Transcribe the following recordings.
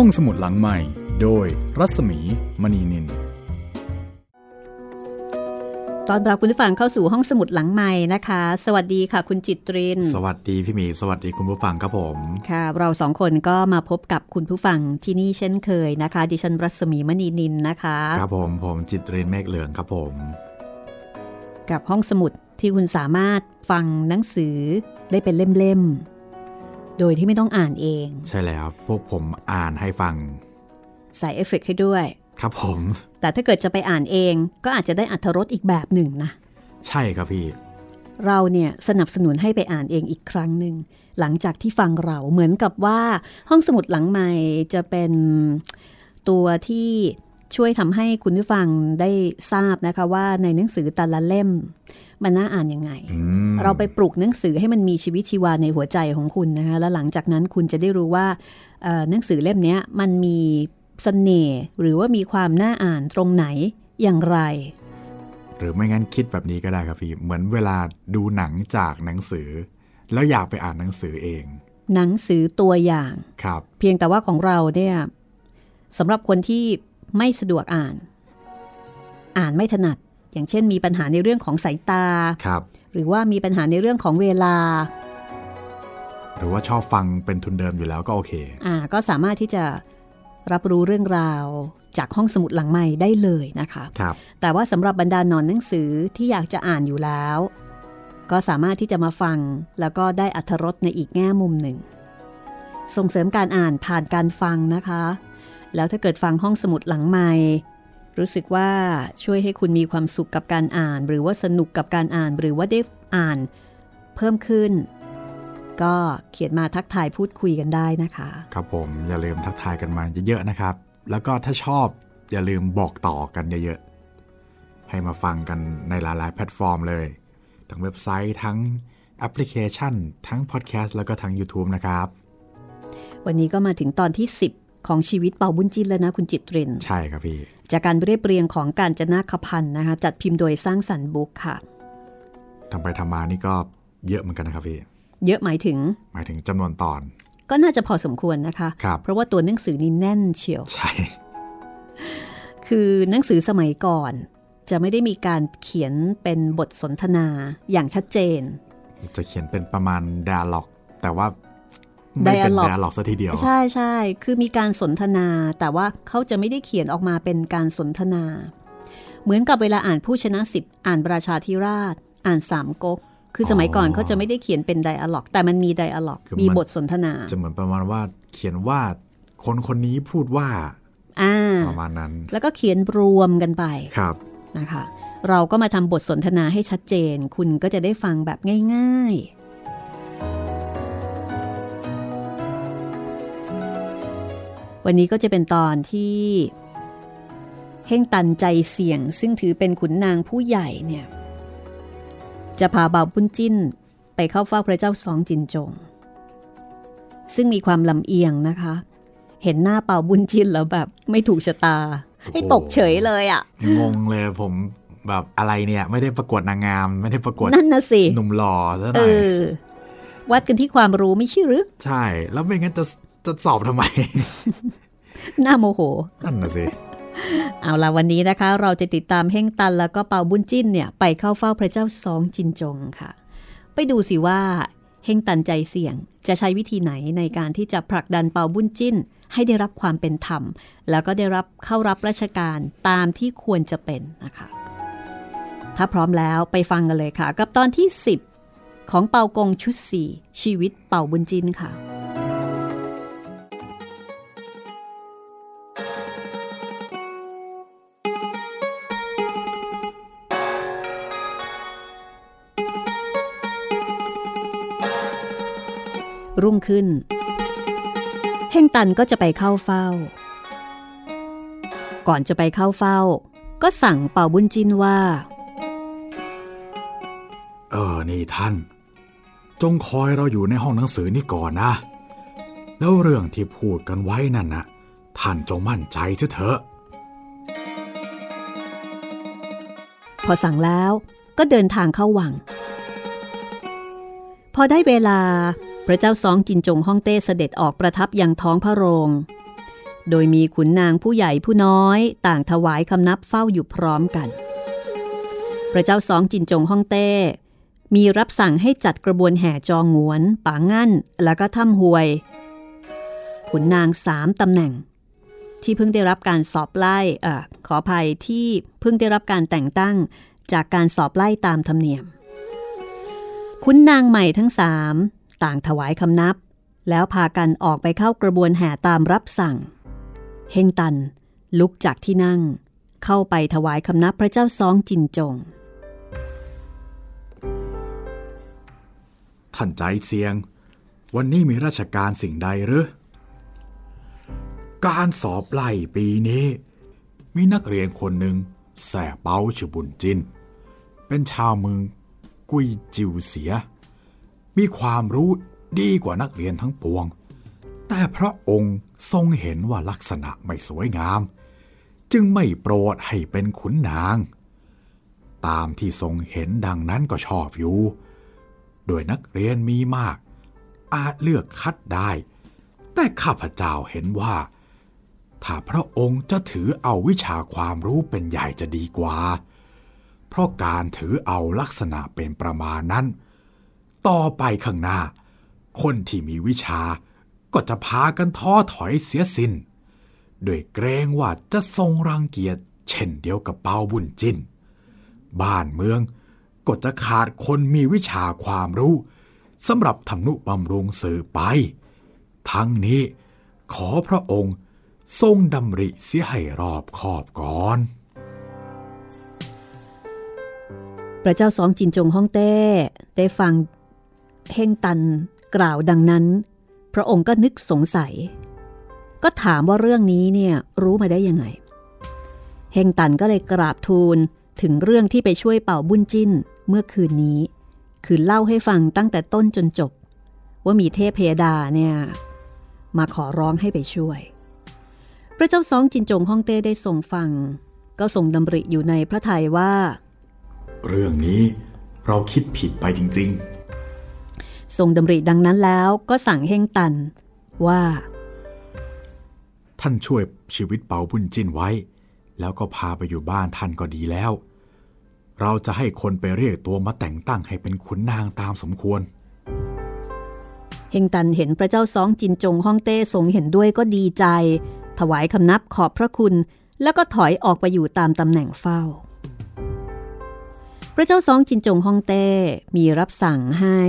ห้องสมุดหลังใหม่ โดยรัศมีมณีนิน ตอนรับคุณผู้ฟังเข้าสู่ห้องสมุดหลังใหม่นะคะ สวัสดีค่ะ คุณจิตริน สวัสดีพี่หมี สวัสดีคุณผู้ฟังครับผม ค่ะ เราสองคนก็มาพบกับคุณผู้ฟังที่นี่เช่นเคยนะคะ ดิฉันรัศมีมณีนินนะคะ ครับผม ผมจิตรินเมฆเหลืองครับผม กับห้องสมุดที่คุณสามารถฟังหนังสือได้เป็นเล่มๆ โดยที่ไม่ต้องอ่านเอง ใช่แล้ว พวกผมอ่านให้ฟัง ใส่เอฟเฟกต์ให้ด้วย ครับผม แต่ถ้าเกิดจะไปอ่านเองก็อาจจะได้อัธรสอีกแบบหนึ่งนะ ใช่ครับพี่ เราเนี่ยสนับสนุนให้ไปอ่านเองอีกครั้งหนึ่งหลังจากที่ฟังเราเหมือนกับว่าห้องสมุดหลังใหม่จะเป็นตัวที่ช่วยทำให้คุณผู้ฟังได้ทราบนะคะว่าในหนังสือแต่ละเล่ม มันน่าอ่านยังไงอืมเราไปปลุกหนังสือให้มันมีชีวิตชีวาในหัวใจของคุณนะคะแล้วหลังจากนั้นคุณจะได้รู้ว่าเอ่อหนังสือเล่มเนี้ยมันมีเสน่ห์หรือว่ามีความน่าอ่านตรงไหนอย่างไร หรือไม่งั้นคิดแบบนี้ก็ได้ครับพี่ เหมือนเวลาดูหนังจากหนังสือ แล้วอยากไปอ่านหนังสือเอง หนังสือตัวอย่างครับ เพียงแต่ว่าของเราเนี่ยสำหรับคนที่ไม่สะดวกอ่าน อ่านไม่ถนัด อย่างเช่นมีปัญหาในเรื่องของสายตาครับหรือว่ามีปัญหาในเรื่องของเวลา หรือว่าชอบฟังเป็นทุนเดิมอยู่แล้วก็โอเค อ่า ก็สามารถที่จะรับรู้เรื่องราวจากห้องสมุดหลังใหม่ได้เลยนะคะครับแต่ว่าสำหรับบรรดานอนหนังสือที่อยากจะอ่านอยู่แล้ว ก็สามารถที่จะมาฟังแล้วก็ได้อัธรสในอีกแง่มุมหนึ่ง ส่งเสริมการอ่านผ่านการฟังนะคะ แล้วถ้าเกิดฟังห้องสมุดหลังใหม่ รู้สึกว่าช่วยให้คุณมีความสุขกับการอ่าน หรือว่าสนุกกับการอ่าน หรือว่าได้อ่านเพิ่มขึ้น ก็เขียนมาทักทายพูดคุยกันได้นะคะ ครับผมอย่าลืมทักทายกันมาเยอะๆนะครับ แล้วก็ถ้าชอบอย่าลืมบอกต่อกันเยอะๆ ให้มาฟังกันในหลายๆแพลตฟอร์มเลย ทั้งเว็บไซต์ทั้งแอปพลิเคชัน ทั้งพอดแคสต์แล้วก็ทั้ง YouTube นะครับ วันนี้ก็มาถึงตอนที่ 10 ของชีวิตเป่าบุญจินแล้วนะ คุณจิตเรนใช่ครับพี่ จากการเรียบเรียงของการจนาคพันธ์นะคะ จัดพิมพ์โดยสร้างสรรค์บุ๊กค่ะทำไปทำมานี่ก็เยอะเหมือนกันนะครับพี่เยอะหมายถึง หมายถึงจำนวนตอน ก็น่าจะพอสมควรนะคะครับเพราะว่าตัวหนังสือนี่แน่นเชียวใช่ คือหนังสือสมัยก่อน จะไม่ได้มีการเขียนเป็นบทสนทนาอย่างชัดเจน จะเขียนเป็นประมาณ dialog แต่ว่า ไม่เป็น dialogue dialog ซะทีเดียว ใช่ใช่คือมีการสนทนา แต่ว่าเขาจะไม่ได้เขียนออกมาเป็นการสนทนา เหมือนกับเวลาอ่านผู้ชนะสิบอ่านประชาธิราช อ่านสามก๊กคือสมัยก่อนอ๋อเขาจะไม่ได้เขียนเป็นไดอะล็อก แต่มันมีไดอะล็อกคือมันมีบทสนทนา จะเหมือนประมาณว่าเขียนว่าคนคนนี้พูดว่าอ่าประมาณนั้น แล้วก็เขียนรวมกันไปครับนะคะ เราก็มาทำบทสนทนาให้ชัดเจน คุณก็จะได้ฟังแบบง่าย ๆ วันนี้ก็จะเป็นตอนที่เฮ่งตันใจเสี่ยง ซึ่งถือเป็นขุนนางผู้ใหญ่เนี่ย จะพาบ่าวปุ้นจิ้นไปเข้าเฝ้าพระเจ้าสองจินจง ซึ่งมีความลำเอียงนะคะ เห็นหน้าเป่าบุญจินแล้วแบบไม่ถูกชะตา ให้ตกเฉยเลยอะ่ะงงเลยผมแบบอะไรเนี่ย ไม่ได้ประกวดนางงาม ไม่ได้ประกวดนั่นนะสิหนุ่มหล่อซะหเอน่อยอวัดกันที่ความรู้ไม่ใช่หรือ ใช่ แล้วไม่งั้นจะ จะสอบทำไมน่าโมโหนั่นน่ะสิ เอาละวันนี้นะคะ เราจะติดตามเฮ่งตันแล้วก็เปาบุญจิ้นเนี่ย ไปเข้าเฝ้าพระเจ้าสองจินจงค่ะ ไปดูสิว่าเฮ่งตันใจเสี่ยง จะใช้วิธีไหนในการที่จะผลักดันเปาบุญจิ้น ให้ได้รับความเป็นธรรม แล้วก็ได้รับเข้ารับราชการตามที่ควรจะเป็นนะคะ ถ้าพร้อมแล้วไปฟังกันเลยค่ะ กับตอนที่ 10 ของเปากงชุด 4 ชีวิตเป่าบุญจินค่ะ รุ่งขึ้น เฮงตันก็จะไปเข้าเฝ้า ก่อนจะไปเข้าเฝ้า ก็สั่งเป่าบุญจินว่า เออ นี่ท่าน จงคอยเราอยู่ในห้องหนังสือนี่ก่อนนะ แล้วเรื่องที่พูดกันไว้นั่นนะท่านจงมั่นใจเสียเถอะ พอสั่งแล้วก็เดินทางเข้าวัง พอได้เวลาพระเจ้าซองจินจงฮ่องเต้เสด็จออกประทับยังท้องพระโรง โดยมีขุนนางผู้ใหญ่ผู้น้อยต่างถวายคำนับเฝ้าอยู่พร้อมกัน พระเจ้าสองจินจงฮ่องเต้ มีรับสั่งให้จัดกระบวนแห่จองงวนป่างั้นแล้วก็ถ้ำหวย ขุนนางสามตำแหน่ง ที่เพิ่งได้รับการสอบไล่อขออภัยที่เพิ่งได้รับการแต่งตั้งจากการสอบไล่ตามธรรมเนียม ขุนนางใหม่ทั้งสามต่างถวายคำนับ แล้วพากันออกไปเข้ากระบวนแห่ตามรับสั่ง เฮงตันลุกจากที่นั่ง เข้าไปถวายคำนับพระเจ้าซองจินจง ท่านใจเสียง วันนี้มีราชการสิ่งใดหรือ การสอบไล่ปีนี้ มีนักเรียนคนหนึ่งแส่เปาชบุญจิน เป็นชาวเมือง กุยจิวเสีย มีความรู้ดีกว่านักเรียนทั้งปวง แต่พระองค์ทรงเห็นว่าลักษณะไม่สวยงาม จึงไม่โปรดให้เป็นขุนนาง ตามที่ทรงเห็นดังนั้นก็ชอบอยู่ โดยนักเรียนมีมาก อาจเลือกคัดได้ แต่ข้าพเจ้าเห็นว่า ถ้าพระองค์จะถือเอาวิชาความรู้เป็นใหญ่จะดีกว่า ราะการถือเอาลักษณะเป็นประมาณนั้น ต่อไปข้างหน้า คนที่มีวิชาก็จะพากันท้อถอยเสียสิน้น โดยเกรงว่าจะทรงรังเกียจเช่นเดียวกับเปาบุญจินบ้านเมืองก็จะขาดคนมีวิชาความรู้สำหรับทำนุบำรุงสื่อไป ทั้งนี้ขอพระองค์ทรงดำริเสียให้รอบคอบก่อน พระเจ้าสองจินจงฮ่องเต้ได้ฟังเฮงตันกล่าวดังนั้น พระองค์ก็นึกสงสัย ก็ถามว่าเรื่องนี้เนี่ยรู้มาได้ยังไงเฮงตันก็เลยกราบทูลถึงเรื่องที่ไปช่วยเป่าบุญจิ้นเมื่อคืนนี้ คือเล่าให้ฟังตั้งแต่ต้นจนจบ ว่ามีเทพเพดาเนี่ยมาขอร้องให้ไปช่วย พระเจ้าสองจินจงฮ่องเต้ได้ทรงฟัง ก็ทรงดำริอยู่ในพระทัยว่า เรื่องนี้เราคิดผิดไปจริงทรงดำริดังนั้นแล้วก็สั่งเฮงตันว่าๆท่านช่วยชีวิตเปาบุญจินไว้ แล้วก็พาไปอยู่บ้านท่านก็ดีแล้ว เราจะให้คนไปเรียกตัวมาแต่งตั้งให้เป็นขุนนางตามสมควรเฮงตันเห็นพระเจ้าสองจินจงฮ่องเต้ทรงเห็นด้วยก็ดีใจ ถวายคำนับขอบพระคุณ แล้วก็ถอยออกไปอยู่ตามตำแหน่งเฝ้า พระเจ้าสองจินจงฮ่องเต้ มีรับสั่งให้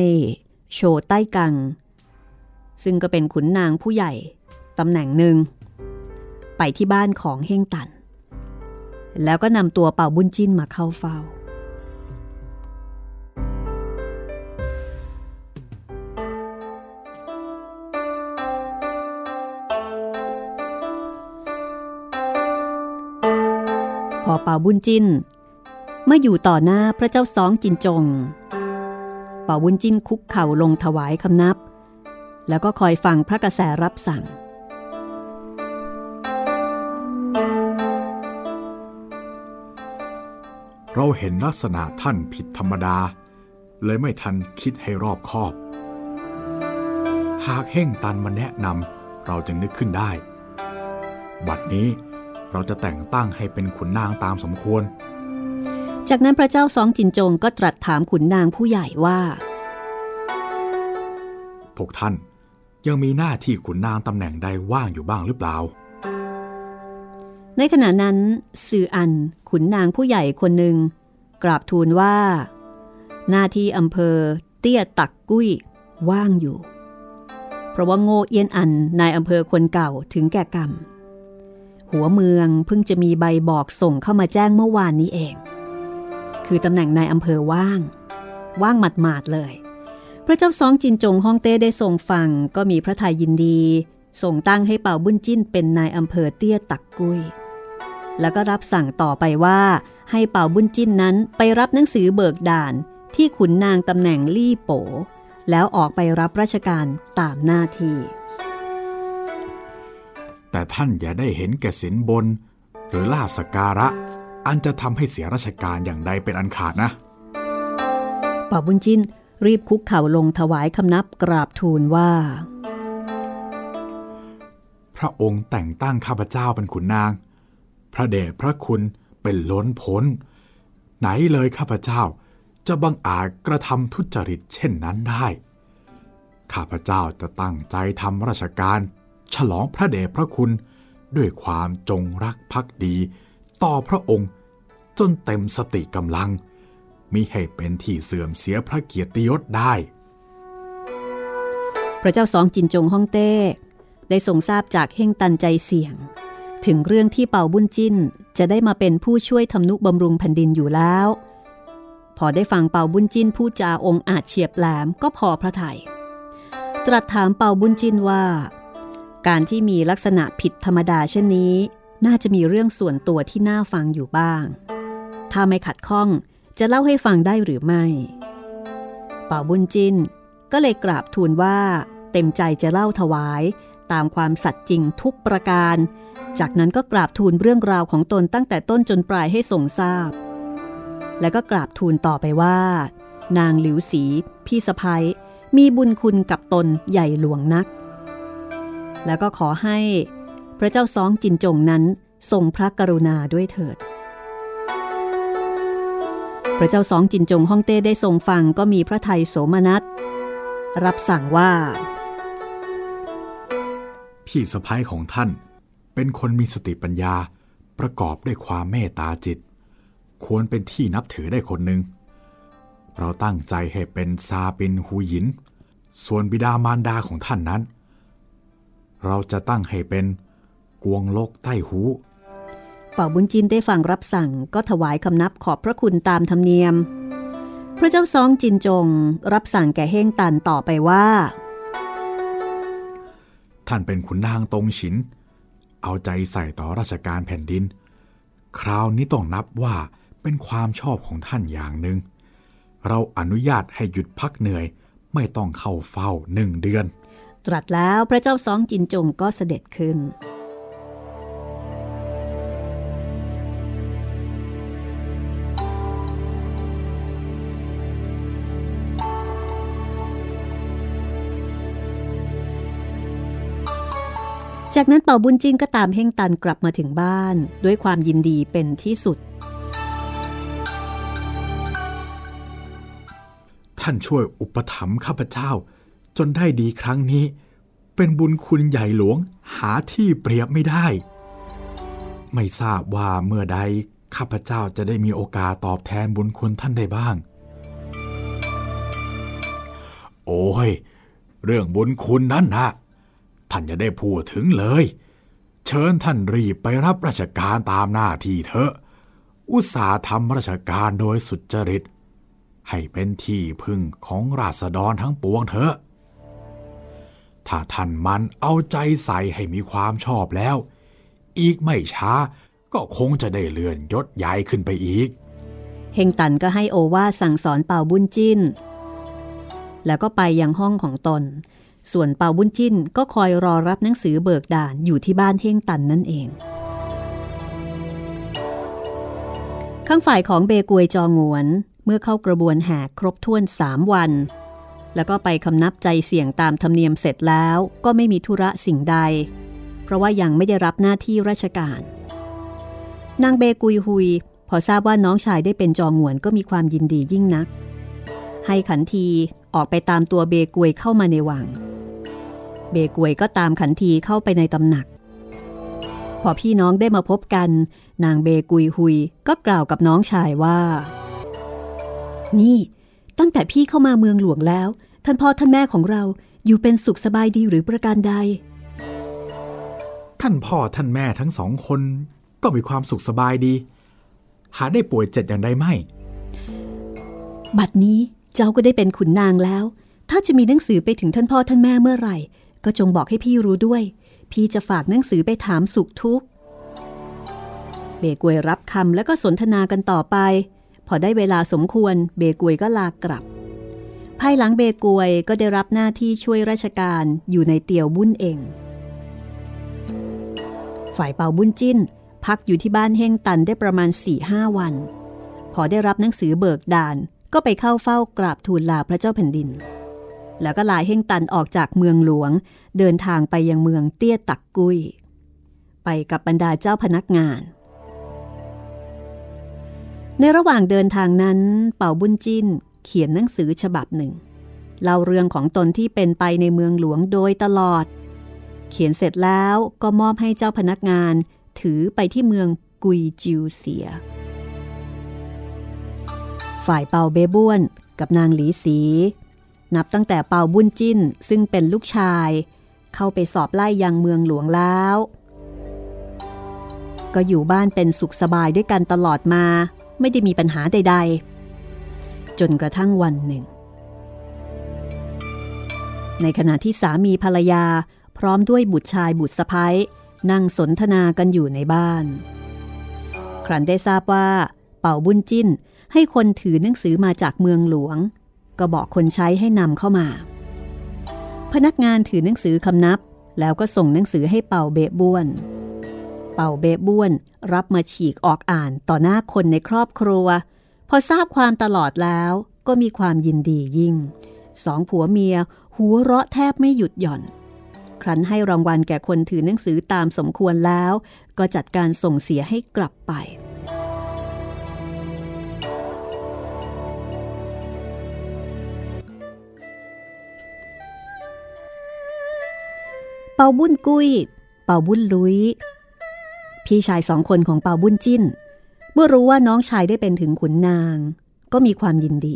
โชใต้กัง ซึ่งก็เป็นขุนนางผู้ใหญ่ตำแหน่งหนึ่ง ไปที่บ้านของเฮงตัน แล้วก็นำตัวเป่าบุญจินมาเข้าเฝ้าพอเป่าบุญจิน เมื่ออยู่ต่อหน้าพระเจ้าสองจินจงป่าบุญจินคุกเข่าลงถวายคำนับ แล้วก็คอยฟังพระกระแสรับสั่ง เราเห็นลักษณะท่านผิดธรรมดา เลยไม่ทันคิดให้รอบคอบ หากเฮ่งตันมาแนะนำเราจึงนึกขึ้นได้ บัดนี้เราจะแต่งตั้งให้เป็นขุนนางตามสมควร จากนั้นพระเจ้าสองจินจงก็ตรัสถามขุนนางผู้ใหญ่ว่า พวกท่านยังมีหน้าที่ขุนนางตำแหน่งใดว่างอยู่บ้างหรือเปล่า ในขณะนั้นซืออันขุนนางผู้ใหญ่คนหนึ่งกราบทูลว่า หน้าที่อำเภอ เตี้ยตักกุ้ยว่างอยู่ เพราะว่าโง่เอียนอันนายอำเภอคนเก่าถึงแก่กรรม หัวเมืองเพิ่งจะมีใบบอกส่งเข้ามาแจ้งเมื่อวานนี้เอง คือตำแหน่งนายอำเภอว่าง ว่างหมาดๆเลย พระเจ้าสองจินจงฮ่องเต้ได้ทรงฟังก็มีพระทัยยินดีส่งตั้งให้เป่าบุญจิ้นเป็นนายอำเภอเตี้ยตักกุ้ยแล้วก็รับสั่งต่อไปว่าให้เป่าบุญจิ้นนั้นไปรับหนังสือเบิกด่านที่ขุนนางตำแหน่งลี่โป แล้วออกไปรับราชการตามหน้าที่ แต่ท่านอย่าได้เห็นแก่สินบน หรือลาบสการะ อันจะทำให้เสียราชการอย่างใดเป็นอันขาดนะเป่าบุญจิ้นรีบคุกเข่าลงถวายคำนับกราบทูลว่าพพระองค์แต่งตั้งข้าพเจ้าเป็นขุนนาง พระเดชพระคุณเป็นล้นพ้น ไหนเลยข้าพเจ้าจะบังอาจกระทำทุจริตเช่นนั้นได้ ข้าพเจ้าจะตั้งใจทำราชการ ฉลองพระเดชพระคุณด้วยความจงรักภักดี ต่อพระองค์ จนเต็มสติกำลังมิให้เป็นที่เสื่อมเสียพระเกียรติยศได้ พระเจ้าสองจินจงฮ่องเต้ ได้ทรงทราบจากเฮ่งตันใจเสี่ยง ถึงเรื่องที่เป่าบุญจิ้นจะได้มาเป็นผู้ช่วยทำนุบำรุงแผ่นดินอยู่แล้ว พอได้ฟังเป่าบุญจิ้นพูดจาองค์อาจเฉียบแหลมก็พอพระทยัยตรัสถามเป่าบุญจิ้นว่า การที่มีลักษณะผิดธรรมดาเช่นนี้ น่าจะมีเรื่องส่วนตัวที่น่าฟังอยู่บ้าง ถ้าไม่ขัดข้องจะเล่าให้ฟังได้หรือไม่ เป่าบุญจินก็เลยกราบทูลว่า เต็มใจจะเล่าถวายตามความสัตย์จริงทุกประการ จากนั้นก็กราบทูลเรื่องราวของตนตั้งแต่ต้นจนปลายให้ทรงทราบ และก็กราบทูลต่อไปว่า นางหลิวสี พี่สะพ้ยมีบุญคุณกับตนใหญ่หลวงนัก แล้วก็ขอให้ พระเจ้าซองจินจงนั้นทรงพระกรุณาด้วยเถิด พระเจ้าสองจินจงฮ่องเต้ได้ทรงฟังก็มีพระไทยโสมนัส รับสั่งว่า พี่สะพ้ายของท่านเป็นคนมีสติปัญญาประกอบด้วยความเมตตาจิต ควรเป็นที่นับถือได้คนหนึ่ง เราตั้งใจให้เป็นซาปินฮูหยิน ส่วนบิดามารดาของท่านนั้น เราจะตั้งให้เป็นกวงโลกใต้หู เป่าบุญจินได้ฟังรับสั่งก็ถวายคำนับขอบพระคุณตามธรรมเนียม พระเจ้าซองจินจงรับสั่งแก่เฮงตันต่อไปว่า ท่านเป็นขุนนางตรงฉิน เอาใจใส่ต่อราชการแผ่นดิน คราวนี้ต้องนับว่าเป็นความชอบของท่านอย่างหนึ่ง เราอนุญาตให้หยุดพักเหนื่อยไม่ต้องเข้าเฝ้าหนึ่งเดือน ตรัสแล้วพระเจ้าซองจินจงก็เสด็จขึ้น จากนั้นเป่าบุญจินก็ตามเฮงตันกลับมาถึงบ้าน ด้วยความยินดีเป็นที่สุด ท่านช่วยอุปถัมภ์ข้าพเจ้า จนได้ดีครั้งนี้ เป็นบุญคุณใหญ่หลวงหาที่เปรียบไม่ได้ ไม่ทราบว่าเมื่อใดข้าพเจ้าจะได้มีโอกาสตอบแทนบุญคุณท่านได้บ้าง โอ้ย เรื่องบุญคุณนั้นนะ ท่านจะได้พูดถึงเลย เชิญท่านรีบไปรับราชการตามหน้าที่เถอะ อุตสาห์ทำราชการโดยสุจริต ให้เป็นที่พึ่งของราษฎรทั้งปวงเถอะ ถ้าท่านมันเอาใจใส่ให้มีความชอบแล้ว อีกไม่ช้าก็คงจะได้เลื่อนยศใหญ่ขึ้นไปอีก เฮงตันก็ให้โอวาสั่งสอนเป่าบุญจินแล้วก็ไปยังห้องของตน ส่วนเปาบุญจิ้นก็คอยรอรับหนังสือเบิกด่านอยู่ที่บ้านเท่งตันนั่นเอง ข้างฝ่ายของเบกวยจองวนเมื่อเข้ากระบวนแห่ครบถ้วนสามวัน แล้วก็ไปคำนับใจเสี่ยงตามธรรมเนียมเสร็จแล้วก็ไม่มีธุระสิ่งใด เพราะว่ายังไม่ได้รับหน้าที่ราชการ นางเบกุยฮุย พอทราบว่าน้องชายได้เป็นจองวนก็มีความยินดียิ่งนัก ให้ขันทีออกไปตามตัวเบกวยเข้ามาในวัง เบกวยก็ตามขันทีเข้าไปในตำหนัก พอพี่น้องได้มาพบกัน นางเบกุยหุยก็กล่าวกับน้องชายว่า นี่ตั้งแต่พี่เข้ามาเมืองหลวงแล้ว ท่านพ่อท่านแม่ของเราอยู่เป็นสุขสบายดีหรือประการใด ท่านพ่อท่านแม่ทั้งสองคนก็มีความสุขสบายดี หาได้ป่วยเจ็ดอย่างใดไม่ บัดนี้เจ้าก็ได้เป็นขุนนางแล้ว ถ้าจะมีหนังสือไปถึงท่านพ่อท่านแม่เมื่อไหร่ ก็จงบอกให้พี่รู้ด้วย พี่จะฝากหนังสือไปถามสุขทุกข์เบกวยรับคำแล้วก็สนทนากันต่อไป พอได้เวลาสมควร เบกวยก็ลากลับ ภายหลังเบกวยก็ได้รับหน้าที่ช่วยราชการอยู่ในเตียวบุญเอง ฝ่ายเป่าบุญจิ้น พักอยู่ที่บ้านเฮงตันได้ประมาณ4ี่ห้าวัน พอได้รับหนังสือเบิกด่านก็ไปเข้าเฝ้ากราบทูลลาพระเจ้าแผ่นดิน แล้วก็ลายเฮ่งตันออกจากเมืองหลวง เดินทางไปยังเมืองเตี้ยตักกุย ไปกับบรรดาเจ้าพนักงาน ในระหว่างเดินทางนั้น เป่าบุญจินเขียนหนังสือฉบับหนึ่งเล่าเรื่องของตนที่เป็นไปในเมืองหลวงโดยตลอด เขียนเสร็จแล้วก็มอบให้เจ้าพนักงาน ถือไปที่เมืองกุยจิวเสีย ฝ่ายเปาเบบ้วนกับนางหลีสี นับตั้งแต่เปาบุญจิ้นซึ่งเป็นลูกชาย เข้าไปสอบไล่ยังเมืองหลวงแล้ว ก็อยู่บ้านเป็นสุขสบายด้วยกันตลอดมา ไม่ได้มีปัญหาใด ๆ จนกระทั่งวันหนึ่ง ในขณะที่สามีภรรยาพร้อมด้วยบุตรชายบุตรสะพ้ยนั่งสนทนากันอยู่ในบ้าน ครั้นได้ทราบว่า เป่าบุญจิ้นให้คนถือหนังสือมาจากเมืองหลวง ก็บอกคนใช้ให้นำเข้ามา พนักงานถือหนังสือคำนับ แล้วก็ส่งหนังสือให้เป่าเบะบ้วน เป่าเบะบ้วนรับมาฉีกออกอ่านต่อหน้าคนในครอบครัว พอทราบความตลอดแล้วก็มีความยินดียิ่ง สองผัวเมียหัวเราะแทบไม่หยุดหย่อน ครั้นให้รางวัลแก่คนถือหนังสือตามสมควรแล้ว ก็จัดการส่งเสียให้กลับไป เปาบุญกุย เปาบุญลุย พี่ชายสองคนของเปาบุญจิ้น เมื่อรู้ว่าน้องชายได้เป็นถึงขุนนาง ก็มีความยินดี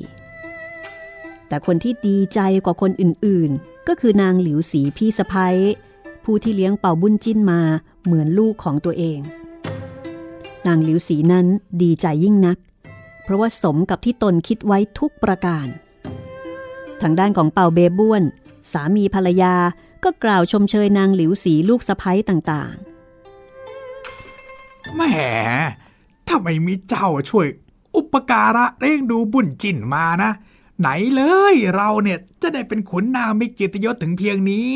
แต่คนที่ดีใจกว่าคนอื่นๆ ก็คือนางหลิวสีพี่สะพ้ยผู้ที่เลี้ยงเป่าบุญจิ้นมาเหมือนลูกของตัวเอง นางหลิวสีนั้นดีใจยิ่งนัก เพราะว่าสมกับที่ตนคิดไว้ทุกประการ ทางด้านของเป่าเบบ้วน สามีภรรยา ก็กล่าวชมเชยนางหลิวสีลูกสะพ้ยต่างๆ แหม ถ้าไม่มีเจ้าช่วย อุปการะเร่งดูบุญจินมานะ ไหนเลยเราเนี่ยจะได้เป็นขุนนางมีเกียรติยศถึงเพียงนี้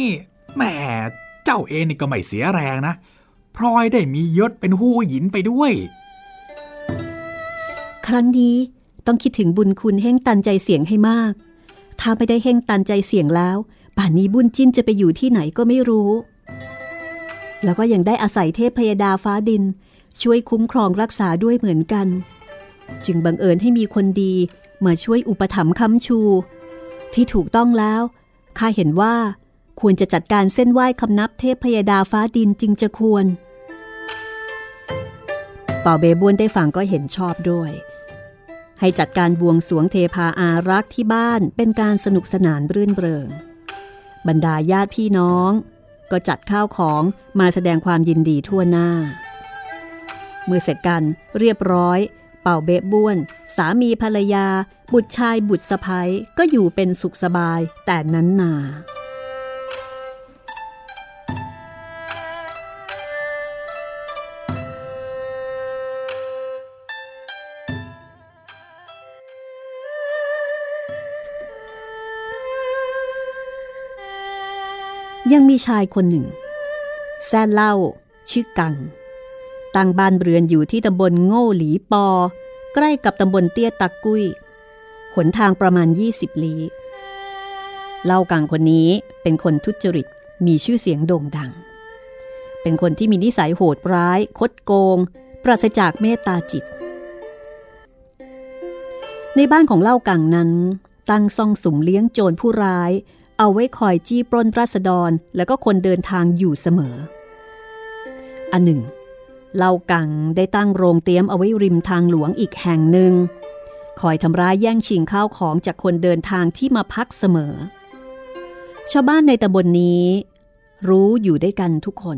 แหม เจ้าเองนี่ก็ไม่เสียแรงนะ พลอยได้มียศเป็นหู้หยินไปด้วย ครั้งนี้ต้องคิดถึงบุญคุณเฮ่งตันใจเสียงให้มาก ถ้าไม่ได้เฮ่งตันใจเสียงแล้ว ป่านนี้บุญจิ้นจะไปอยู่ที่ไหนก็ไม่รู้ แล้วก็ยังได้อาศัยเทพพยดาฟ้าดิน ช่วยคุ้มครองรักษาด้วยเหมือนกัน จึงบังเอิญให้มีคนดีมาช่วยอุปถัมภ์ค้ำชู ที่ถูกต้องแล้วข้าเห็นว่าควรจะจัดการเส้นไหว้คำนับเทพพยดาฟ้าดินจึงจะควร เป่าเบบวนได้ฟังก็เห็นชอบด้วย ให้จัดการบวงสวงเทพาอารักษ์ที่บ้านเป็นการสนุกสนานรื่นเริง บรรดาญาติพี่น้อง ก็จัดข้าวของมาแสดงความยินดีทั่วหน้า เมื่อเสร็จกันเรียบร้อย เป่าเบ๊บ้วน สามีภรรยา บุตรชายบุตรสะพ้ยก็อยู่เป็นสุขสบายแต่นั้นนา ยังมีชายคนหนึ่ง แซ่เล่า ชื่อกัง ตั้งบ้านเรือนอยู่ที่ตำบลโง่หลีปอ ใกล้กับตำบลเตี้ยตักกุ้ย หนทางประมาณ 20 ลี้ เล่ากังคนนี้เป็นคนทุจริต มีชื่อเสียงโด่งดัง เป็นคนที่มีนิสัยโหดร้าย คดโกง ปราศจากเมตตาจิต ในบ้านของเล่ากังนั้นตั้งซองสุมเลี้ยงโจรผู้ร้าย เอาไว้คอยจี้ปล้นราษฎรและก็คนเดินทางอยู่เสมอ อันหนึ่งเล่ากังได้ตั้งโรงเตี้ยมเอาไว้ริมทางหลวงอีกแห่งหนึ่ง คอยทำร้ายแย่งชิงข้าวของจากคนเดินทางที่มาพักเสมอ ชาวบ้านในตำบลนนี้ รู้อยู่ด้วยกันทุกคน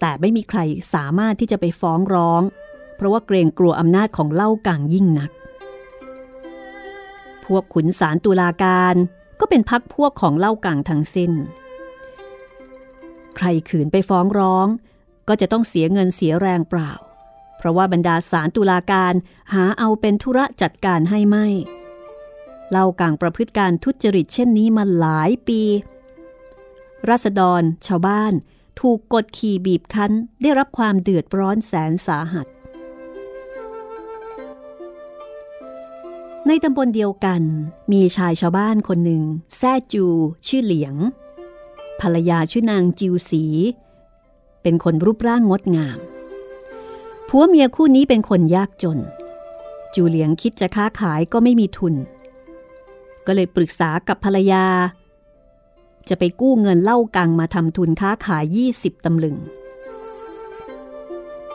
แต่ไม่มีใครสามารถที่จะไปฟ้องร้อง เพราะว่าเกรงกลัวอำนาจของเล่ากังยิ่งนัก พวกขุนสารตุลาการ ก็เป็นพักพวกของเล่ากังทั้งสิ้น ใครขืนไปฟ้องร้อง ก็จะต้องเสียเงินเสียแรงเปล่า เพราะว่าบรรดาสารตุลาการหาเอาเป็นธุระจัดการให้ไม่ เล่ากางประพฤติการทุจริตเช่นนี้มาหลายปีรัษฎร ชาวบ้าน ถูกกดขี่บีบคั้นได้รับความเดือดร้อนแสนสาหัส ในตำบลเดียวกันมีชายชาวบ้านคนหนึ่งแซ่จู ชื่อเหลียง ภรรยาชื่อนางจิวสี เป็นคนรูปร่างงดงามผัวเมียคู่นี้เป็นคนยากจน จูเหลียงคิดจะค้าขายก็ไม่มีทุน ก็เลยปรึกษากับภรรยา จะไปกู้เงินเล่ากังมาทำทุนค้าขาย 20ตำลึง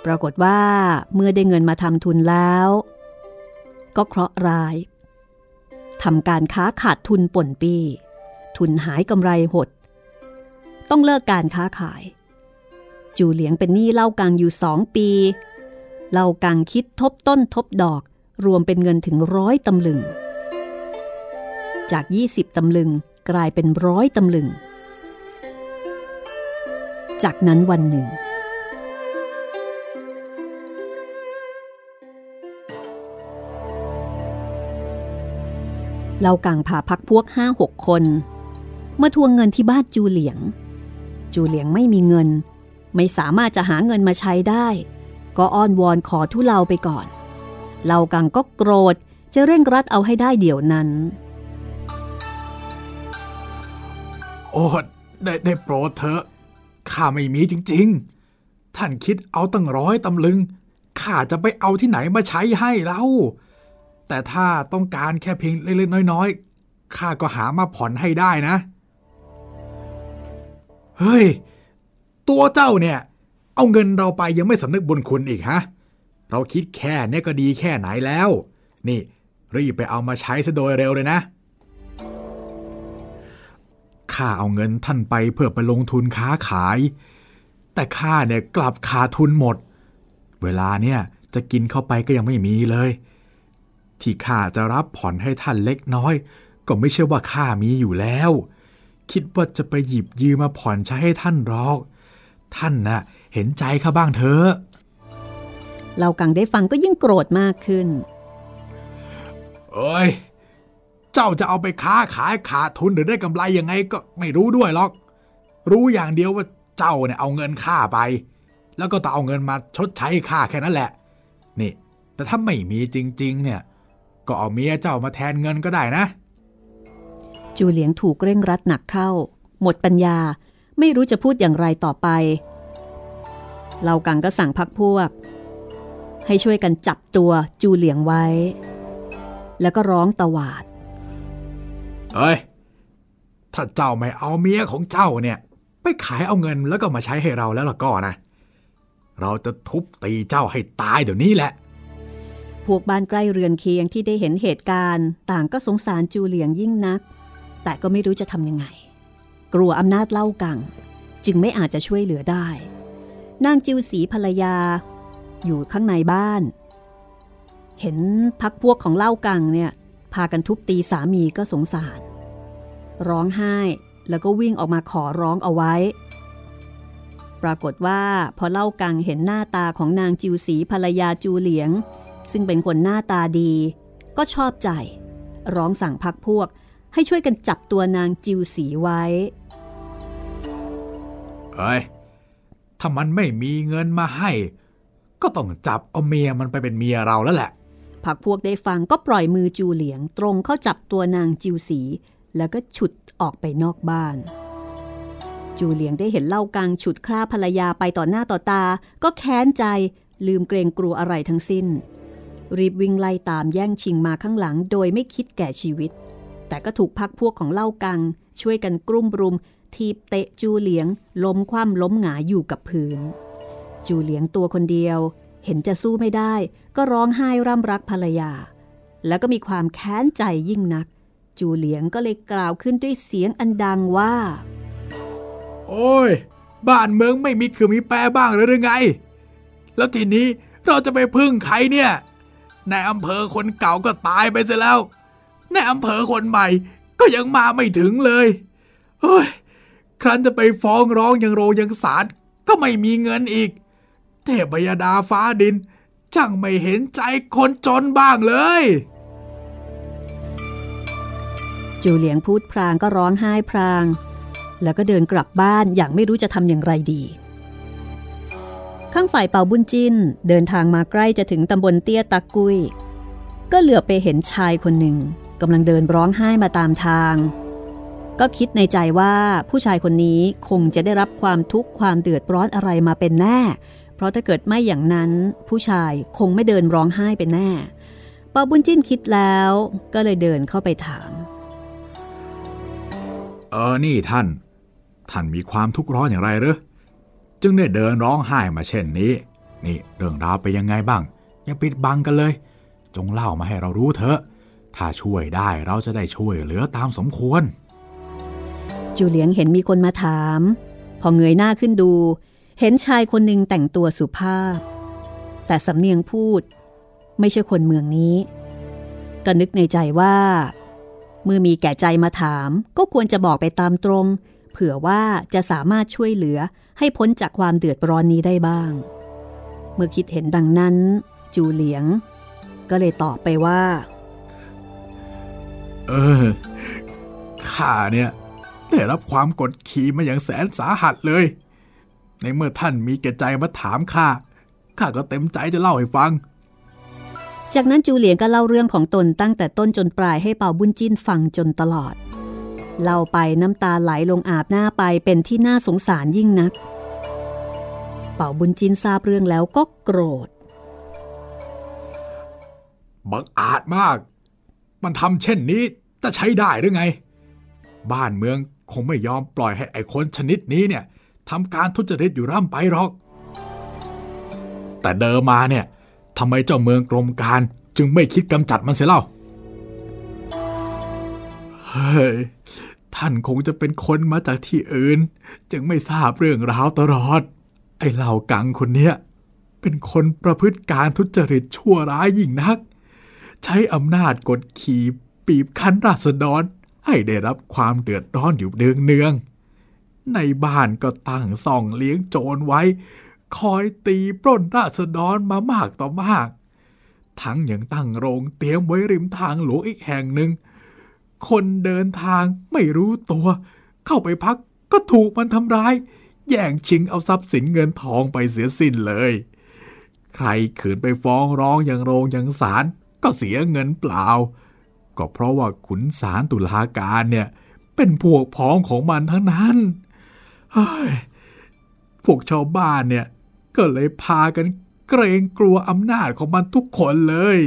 ปรากฏว่าเมื่อได้เงินมาทำทุนแล้ว ก็เคราะห์ร้ายทำการค้าขาดทุนป่นปี ทุนหายกำไรหด ต้องเลิกการค้าขาย จูเหลียงเป็นหนี้เล่ากังอยู่สองปี เล่ากังคิดทบต้นทบดอกรวมเป็นเงินถึงร้อยตำลึง จาก 20 ตำลึงกลายเป็นร้อยตำลึง จากนั้นวันหนึ่ง เล่ากังพาพักพวกห้าหกคนมาทวงเงินที่บ้านจูเหลียง จูเหลียงไม่มีเงิน ไม่สามารถจะหาเงินมาใช้ได้ ก็อ้อนวอนขอทุเลาไปก่อนเหล่ากังก็โกรธจะเร่งรัดเอาให้ได้เดี๋ยวนั้น โอ้ได้ได้โปรดเถอะข้าไม่มีจริง ๆ ท่านคิดเอาตั้งร้อยตำลึงข้าจะไปเอาที่ไหนมาใช้ให้เล่า แต่ถ้าต้องการแค่เพียงเล็กๆน้อยๆข้าก็หามาผ่อนให้ได้นะ เฮ้ย ตัวเจ้าเนี่ย เอาเงินเราไปยังไม่สำนึกบุญคุณอีกฮะ เราคิดแค่นี้ก็ดีแค่ไหนแล้ว นี่ รีบไปเอามาใช้ซะโดยเร็วเลยนะข้าเอาเงินท่านไปเพื่อไปลงทุนค้าขาย แต่ข้าเนี่ยกลับขาดทุนหมด เวลาเนี่ยจะกินเข้าไปก็ยังไม่มีเลย ที่ข้าจะรับผ่อนให้ท่านเล็กน้อย ก็ไม่ใช่ว่าข้ามีอยู่แล้ว คิดว่าจะไปหยิบยืมมาผ่อนใช้ให้ท่านหรอก ท่านนะ่ะเห็นใจข้าบ้างเถอะเรากังได้ฟังก็ยิ่งโกรธมากขึ้น เอ้ย เจ้าจะเอาไปค้าขายขาดทุนหรือได้กำไรยังไงก็ไม่รู้ด้วยหรอก รู้อย่างเดียวว่าเจ้าเนี่ยเอาเงินค่าไป แล้วก็ต้องเอาเงินมาชดใช้ค่าแค่นั้นแหละ นี่ แต่ถ้าไม่มีจริง ๆ เนี่ย ก็เอาเมียเจ้ามาแทนเงินก็ได้นะ จูเหลียงถูกเร่งรัดหนักเข้า หมดปัญญาไม่รู้จะพูดอย่างไรต่อไปเรากังก็สั่งพักพวก ให้ช่วยกันจับตัวจูเหลียงไว้ แล้วก็ร้องตวาดเอ้ย ถ้าเจ้าไม่เอาเมียของเจ้าเนี่ย ไปขายเอาเงินแล้วก็มาใช้ให้เราแล้วล่ะก็นะ เราจะทุบตีเจ้าให้ตายเดี๋ยวนี้แหละ พวกบ้านใกล้เรือนเคียงที่ได้เห็นเหตุการณ์ ต่างก็สงสารจูเหลียงยิ่งนัก แต่ก็ไม่รู้จะทำยังไง กลัวอำนาจเล่ากัง จึงไม่อาจจะช่วยเหลือได้ นางจิวสีภรรยา อยู่ข้างในบ้าน เห็นพักพวกของเล่ากังเนี่ยพากันทุบตีสามีก็สงสาร ร้องไห้แล้วก็วิ่งออกมาขอร้องเอาไว้ ปรากฏว่าพอเล่ากังเห็นหน้าตาของนางจิวสีภรรยาจูเหลียง ซึ่งเป็นคนหน้าตาดี ก็ชอบใจ ร้องสั่งพักพวกให้ช่วยกันจับตัวนางจิวสีไว้ เอ้ย ถ้ามันไม่มีเงินมาให้ ก็ต้องจับเอาเมียมันไปเป็นเมียเราแล้วแหละผักพวกได้ฟังก็ปล่อยมือจูเหลียง ตรงเข้าจับตัวนางจิวสี แล้วก็ฉุดออกไปนอกบ้าน จูเหลียงได้เห็นเล่ากังฉุดคร่าภรรยาไปต่อหน้าต่อตา ก็แค้นใจลืมเกรงกลัวอะไรทั้งสิ้น รีบวิ่งไล่ตามแย่งชิงมาข้างหลังโดยไม่คิดแก่ชีวิต แต่ก็ถูกพักพวกของเล่ากัง ช่วยกันกลุ่มรุม ทีบเตะจูเหลียง ล้มคว่ำล้มหงายอยู่กับพื้น จูเหลียงตัวคนเดียว เห็นจะสู้ไม่ได้ ก็ร้องไห้ร่ำรักภรรยา แล้วก็มีความแค้นใจยิ่งนัก จูเหลียงก็เลยกล่าวขึ้นด้วยเสียงอันดังว่า โอ้ยบ้านเมืองไม่มีคือมีแปรบ้างหรือไง แล้วทีนี้เราจะไปพึ่งใครเนี่ย ในอำเภอคนเก่าก็ตายไปเสียแล้วในอำเภอคนใหม่ก็ยังมาไม่ถึงเลย เฮ้ย ครั้นจะไปฟ้องร้องยังโรงยังศาลก็ไม่มีเงินอีก เทพยดาฟ้าดินช่างไม่เห็นใจคนจนบ้างเลย จูเหลียงพูดพรางก็ร้องไห้พราง แล้วก็เดินกลับบ้านอย่างไม่รู้จะทำอย่างไรดี ข้างฝ่ายเป่าบุญจินเดินทางมาใกล้จะถึงตำบลเตี้ยตะกุย ก็เหลือไปเห็นชายคนหนึ่งกำลังเดินร้องไห้มาตามทาง ก็คิดในใจว่าผู้ชายคนนี้คงจะได้รับความทุกข์ความเดือดร้อนอะไรมาเป็นแน่ เพราะถ้าเกิดไม่อย่างนั้น ผู้ชายคงไม่เดินร้องไห้เป็นแน่ปาบุญจิ้นคิดแล้วก็เลยเดินเข้าไปถาม เออนี่ท่าน ท่านมีความทุกข์ร้อนอย่างไรหรือ จึงได้เดินร้องไห้มาเช่นนี้ นี่เรื่องราวไปยังไงบ้าง อย่าปิดบังกันเลย จงเล่ามาให้เรารู้เถอะ ถ้าช่วยได้เราจะได้ช่วยเหลือตามสมควร จูเลียงเห็นมีคนมาถาม พอเงยหน้าขึ้นดู เห็นชายคนหนึ่งแต่งตัวสุภาพ แต่สำเนียงพูด ไม่ใช่คนเมืองนี้ ก็นึกในใจว่าเมื่อมีแก่ใจมาถาม ก็ควรจะบอกไปตามตรง เผื่อว่าจะสามารถช่วยเหลือ ให้พ้นจากความเดือดร้อนนี้ได้บ้าง เมื่อคิดเห็นดังนั้น จูเหลียง ก็เลยตอบไปว่า เออข้าเนี่ยได้รับความกดขี่มาอย่างแสนสาหัสเลย ในเมื่อท่านมีแก่ใจมาถามข้า ข้าก็เต็มใจจะเล่าให้ฟัง จากนั้นจูเหลียงก็เล่าเรื่องของตนตั้งแต่ต้นจนปลายให้เป่าบุญจิ้นฟังจนตลอด เล่าไปน้ำตาไหลลงอาบหน้าไปเป็นที่น่าสงสารยิ่งนัก เป่าบุญจินทราบเรื่องแล้วก็โกรธ บังอาจมาก มันทำเช่นนี้จะใช้ได้หรือไง บ้านเมืองคงไม่ยอมปล่อยให้ไอ้คนชนิดนี้เนี่ยทำการทุจริตอยู่ร่ำไปหรอก แต่เดิมมาเนี่ยทำไมเจ้าเมืองกรมการจึงไม่คิดกำจัดมันเสียเล่า เฮ้ย ท่านคงจะเป็นคนมาจากที่อื่น จึงไม่ทราบเรื่องราวตลอด ไอ้เหล่ากังคนเนี้ยเป็นคนประพฤติการทุจริตชั่วร้ายยิ่งนัก ใช้อำนาจกดขี่ปีบคั้นราษฎรให้ได้รับความเดือดร้อนอยู่เนืองเนืองๆในบ้านก็ตั้งส่องเลี้ยงโจรไว้ คอยตีปล้นราษฎรมามากต่อมาก ทั้งยังตั้งโรงเตรียมไว้ริมทางหลวงอีกแห่งหนึ่ง คนเดินทางไม่รู้ตัว เข้าไปพักก็ถูกมันทำร้าย แย่งชิงเอาทรัพย์สินเงินทองไปเสียสิ้นเลย ใครขืนไปฟ้องร้องอย่างโรงอย่างศาลก็เสียเงินเปล่า ก็เพราะว่าขุนศาลตุลาการเนี่ย เป็นพวกพ้องของมันทั้งนั้นพวกชาวบ้านเนี่ย ก็เลยพากันเกรงกลัวอำนาจของมันทุกคนเลย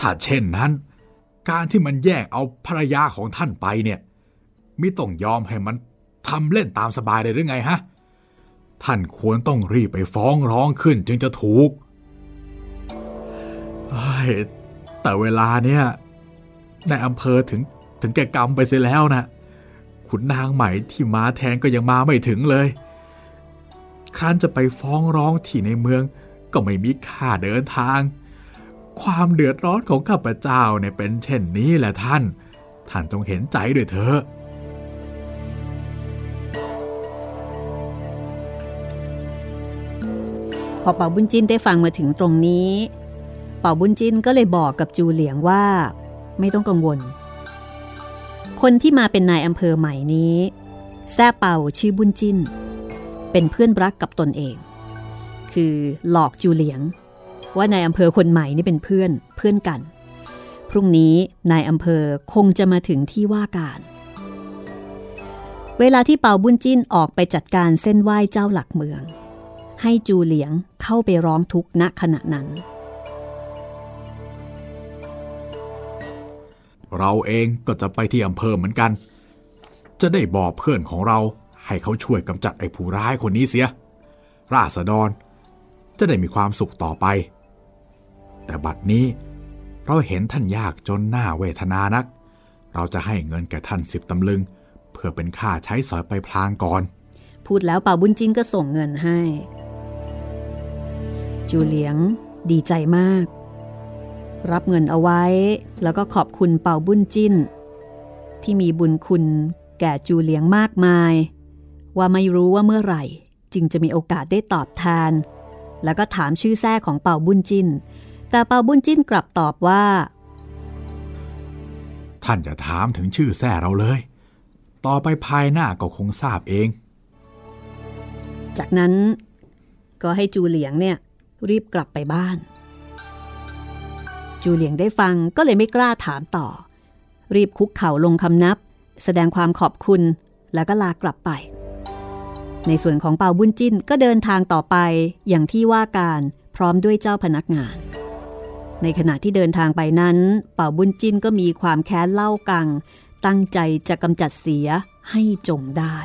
ถ้าเช่นนั้น การที่มันแย่งเอาภรรยาของท่านไปเนี่ยมิต้องยอมให้มันทำเล่นตามสบายเลยหรือไงฮะ ท่านควรต้องรีบไปฟ้องร้องขึ้นจึงจะถูก แต่เวลาเนี่ยในอำเภอถึงถึงแก่กรรมไปเสียแล้วนะขุนนางใหม่ที่มาแทนก็ยังมาไม่ถึงเลย ครั้นจะไปฟ้องร้องที่ในเมืองก็ไม่มีค่าเดินทาง ความเดือดร้อนของข้าพเจ้าเนี่ยเป็นเช่นนี้แหละท่าน ท่านจงเห็นใจด้วยเถอะพอเป่าบุญจินได้ฟังมาถึงตรงนี้ เป่าบุญจินก็เลยบอกกับจูเหลียงว่า ไม่ต้องกังวล คนที่มาเป็นนายอำเภอใหม่นี้แซ่เป่าชื่อบุญจินเป็นเพื่อนรักกับตนเอง คือหลอกจูเหลียง ว่านายอำเภอคนใหม่นี่เป็นเพื่อนเพื่อนกัน พรุ่งนี้นายอำเภอคงจะมาถึงที่ว่าการ เวลาที่เปาบุญจินออกไปจัดการเส้นไหว้เจ้าหลักเมือง ให้จูเหลียงเข้าไปร้องทุกข์ณขณะนั้น เราเองก็จะไปที่อำเภอเหมือนกัน จะได้บอกเพื่อนของเราให้เขาช่วยกำจัดไอ้ผู้ร้ายคนนี้เสีย ราษฎรจะได้มีความสุขต่อไป แต่บัดนี้ เราเห็นท่านยากจนหน้าเวทนานัก เราจะให้เงินแก่ท่านสิบตำลึง เพื่อเป็นค่าใช้สอยไปพลางก่อน พูดแล้วเป่าบุญจินก็ส่งเงินให้ จูเหลียงดีใจมาก รับเงินเอาไว้ แล้วก็ขอบคุณเป่าบุญจินที่มีบุญคุณแก่จูเหลียงมากมาย ว่าไม่รู้ว่าเมื่อไหร่ จึงจะมีโอกาสได้ตอบแทนแล้วก็ถามชื่อแท้ของเป่าบุญจิน แต่เป่าบุญจินกลับตอบว่า ท่านจะถามถึงชื่อแท้เราเลย ต่อไปภายหน้าก็คงทราบเองจจากนั้นก็ให้จูเหลียงเนี่ยรีบกลับไปบ้าน จูเหลียงได้ฟังก็เลยไม่กล้าถามต่อ รีบคุกเข่าลงคำนับ แสดงความขอบคุณแล้วก็ลากลับไป ในส่วนของเปาบุญจิ้นก็เดินทางต่อไปอย่างที่ว่าการพร้อมด้วยเจ้าพนักงาน ในขณะที่เดินทางไปนั้น เป่าบุญจินก็มีความแค้นเล่ากัง ตั้งใจจะกำจัดเสียให้จงได้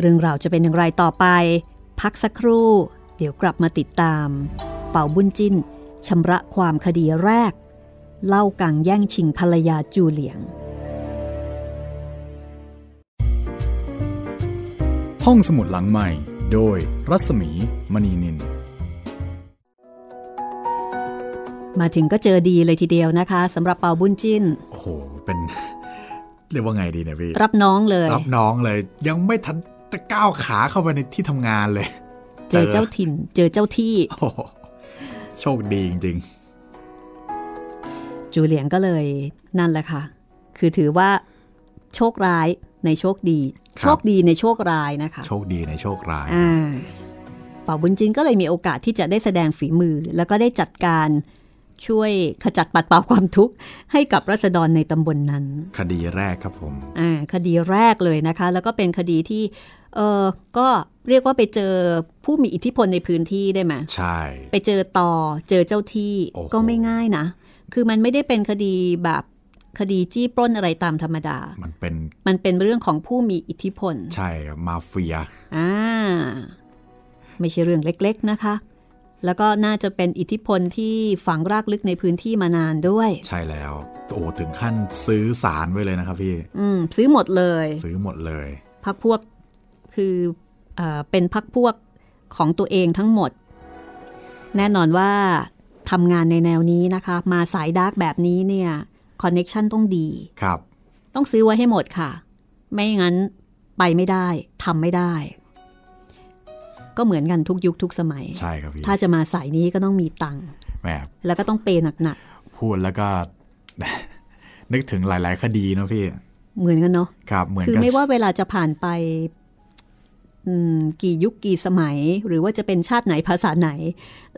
เรื่องราวจะเป็นอย่างไรต่อไป พักสักครู่ เดี๋ยวกลับมาติดตาม เป่าบุญจิ้นชำระความคดีแรก เล่ากังแย่งชิงภรรยาจูเหลียง ห้องสมุดหลังใหม่ โดยรัศมีมณีนิน มาถึงก็เจอดีเลยทีเดียวนะคะสำหรับเป่าบุญจิ้น โอ้โห เป็นเรียกว่าไงดีเนี่ยพี่ รับน้องเลย รับน้องเลย ยังไม่ทันจะก้าวขาเข้าไปในที่ทำงานเลย เจอเจ้าถิ่น เจอเจ้าที่ โอ้โหโชคดีจริงจูเหลียงก็เลยนั่นแหละค่ะ คือถือว่าโชคร้าย ในโชคดีครับโชคดีในโชคร้ายนะคะๆโชคดีในโชคร้ายอ่าเป่าบุญจินก็เลยมีโอกาสที่จะได้แสดงฝีมือ แล้วก็ได้จัดการช่วยขจัดปัดเป่าความทุกข์ให้กับรัษฎรในตำบลนนั้น คดีแรกครับผมอ่าคดีแรกเลยนะคะ แล้วก็เป็นคดีที่เออก็เรียกว่าไปเจอผู้มีอิทธิพลในพื้นที่ได้ไหมใช่ ไปเจอต่อเจอเจ้าที่โอ้โหก็ไม่ง่ายนะ คือมันไม่ได้เป็นคดีแบบ คดีจี้ปล้นอะไรตามธรรมดา มันเป็นมันเป็นเรื่องของผู้มีอิทธิพล ใช่ครับมาเฟียอ่าไม่ใช่เรื่องเล็กๆนะคะ แล้วก็น่าจะเป็นอิทธิพลที่ฝังรากลึกในพื้นที่มานานด้วย ใช่แล้วโอ้ถึงขั้นซื้อสารไว้เลยนะครับพี่อืมซื้อหมดเลย ซื้อหมดเลยพักพวกคือเออเป็นพักพวกของตัวเองทั้งหมด แน่นอนว่าทำงานในแนวนี้นะคะ มาสายดาร์กแบบนี้เนี่ย คอนเน็ชันต้องดีครับ ต้องซื้อไว้ให้หมดค่ะ ไม่งั้นไปไม่ได้ทำไม่ได้ ก็เหมือนกันทุกยุคทุกสมัย ใช่ครับพี่ ถ้าจะมาสายนี้ก็ต้องมีตังค์แหมแล้วก็ต้องเปย์หนักพูดแล้วก็ นึกถึงหลาย ๆ คดีเนอะพี่ๆเหมือนกันเนาะครับเหมือนคือกันไม่ว่าเวลาจะผ่านไปอืมกี่ยุคกี่สมัย หรือว่าจะเป็นชาติไหนภาษาไหน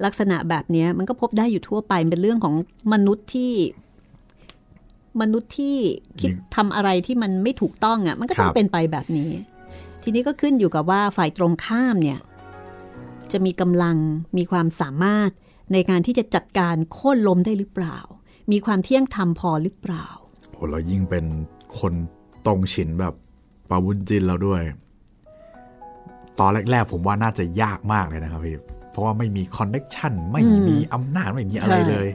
ลักษณะแบบเนี้ยมันก็พบได้อยู่ทั่วไปเป็นเรื่องของมนุษย์ที่ มนุษย์ที่คิดทำอะไรที่มันไม่ถูกต้องอะ่ะ มันก็ต้องเป็นไปแบบนี้ ทีนี้ก็ขึ้นอยู่กับว่าฝ่ายตรงข้ามเนี่ย จะมีกำลังมีความสามารถในการที่จะจัดการโค่นล้มได้หรือเปล่า มีความเที่ยงธรรมพอหรือเปล่าโหเรายิ่งเป็นคนตรงฉินแบบปาวุญจินเราด้วย ตอนแรกๆผมว่าน่าจะยากมากเลยนะครับพี่เพราะว่าไม่มีคอนเน็ชันไม่มีอำนาจไม่มีอะไรเลย